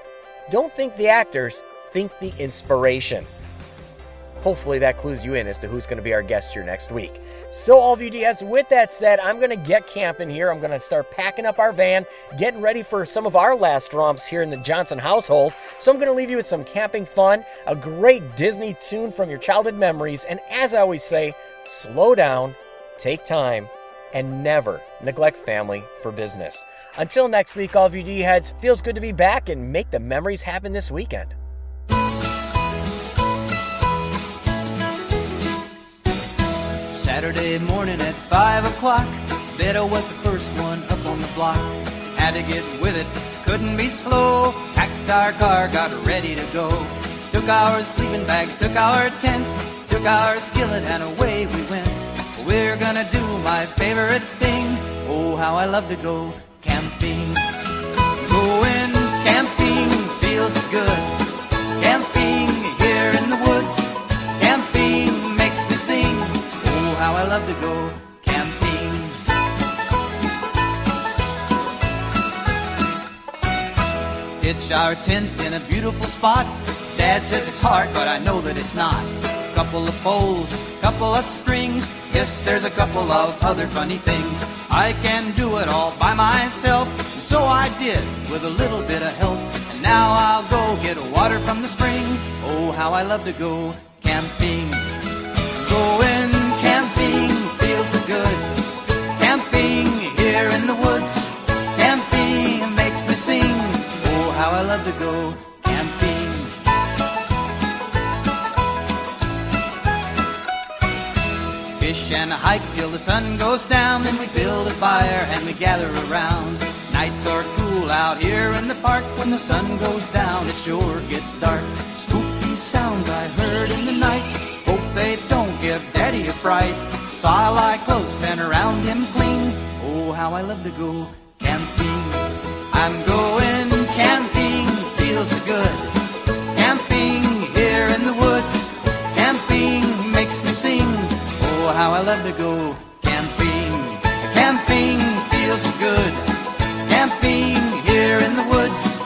don't think the actors, think the inspiration. Hopefully that clues you in as to who's going to be our guest here next week. So, all of you DFs, with that said, I'm going to get camping here. I'm going to start packing up our van, getting ready for some of our last romps here in the Johnson household. So, I'm going to leave you with some camping fun, a great Disney tune from your childhood memories, and as I always say, slow down, take time, and never neglect family for business. Until next week, all of you D heads, feels good to be back and make the memories happen this weekend. Saturday morning at 5 o'clock, Beto was the first one up on the block. Had to get with it, couldn't be slow. Packed our car, got ready to go. Took our sleeping bags, took our tent, took our skillet, and away we went. We're gonna do my favorite thing. Oh, how I love to go camping. Going camping feels good. Camping here in the woods. Camping makes me sing. How I love to go camping. Pitch our tent in a beautiful spot. Dad says it's hard, but I know that it's not. Couple of poles, couple of strings. Yes, there's a couple of other funny things. I can do it all by myself. And so I did with a little bit of help. And now I'll go get water from the spring. Oh, how I love to go camping. Going Camping here in the woods, camping makes me sing. Oh, how I love to go camping. Fish and hike till the sun goes down, then we build a fire and we gather around. Nights are cool out here in the park. When the sun goes down, it sure gets dark. Spooky sounds I heard in the night. Hope they don't give Daddy a fright. So I lie close and around him cling. Oh, how I love to go camping. I'm going camping, feels so good. Camping here in the woods. Camping makes me sing. Oh, how I love to go camping. Camping feels so good. Camping here in the woods.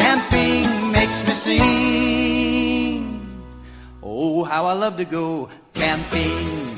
Camping makes me sing. Oh, how I love to go camping.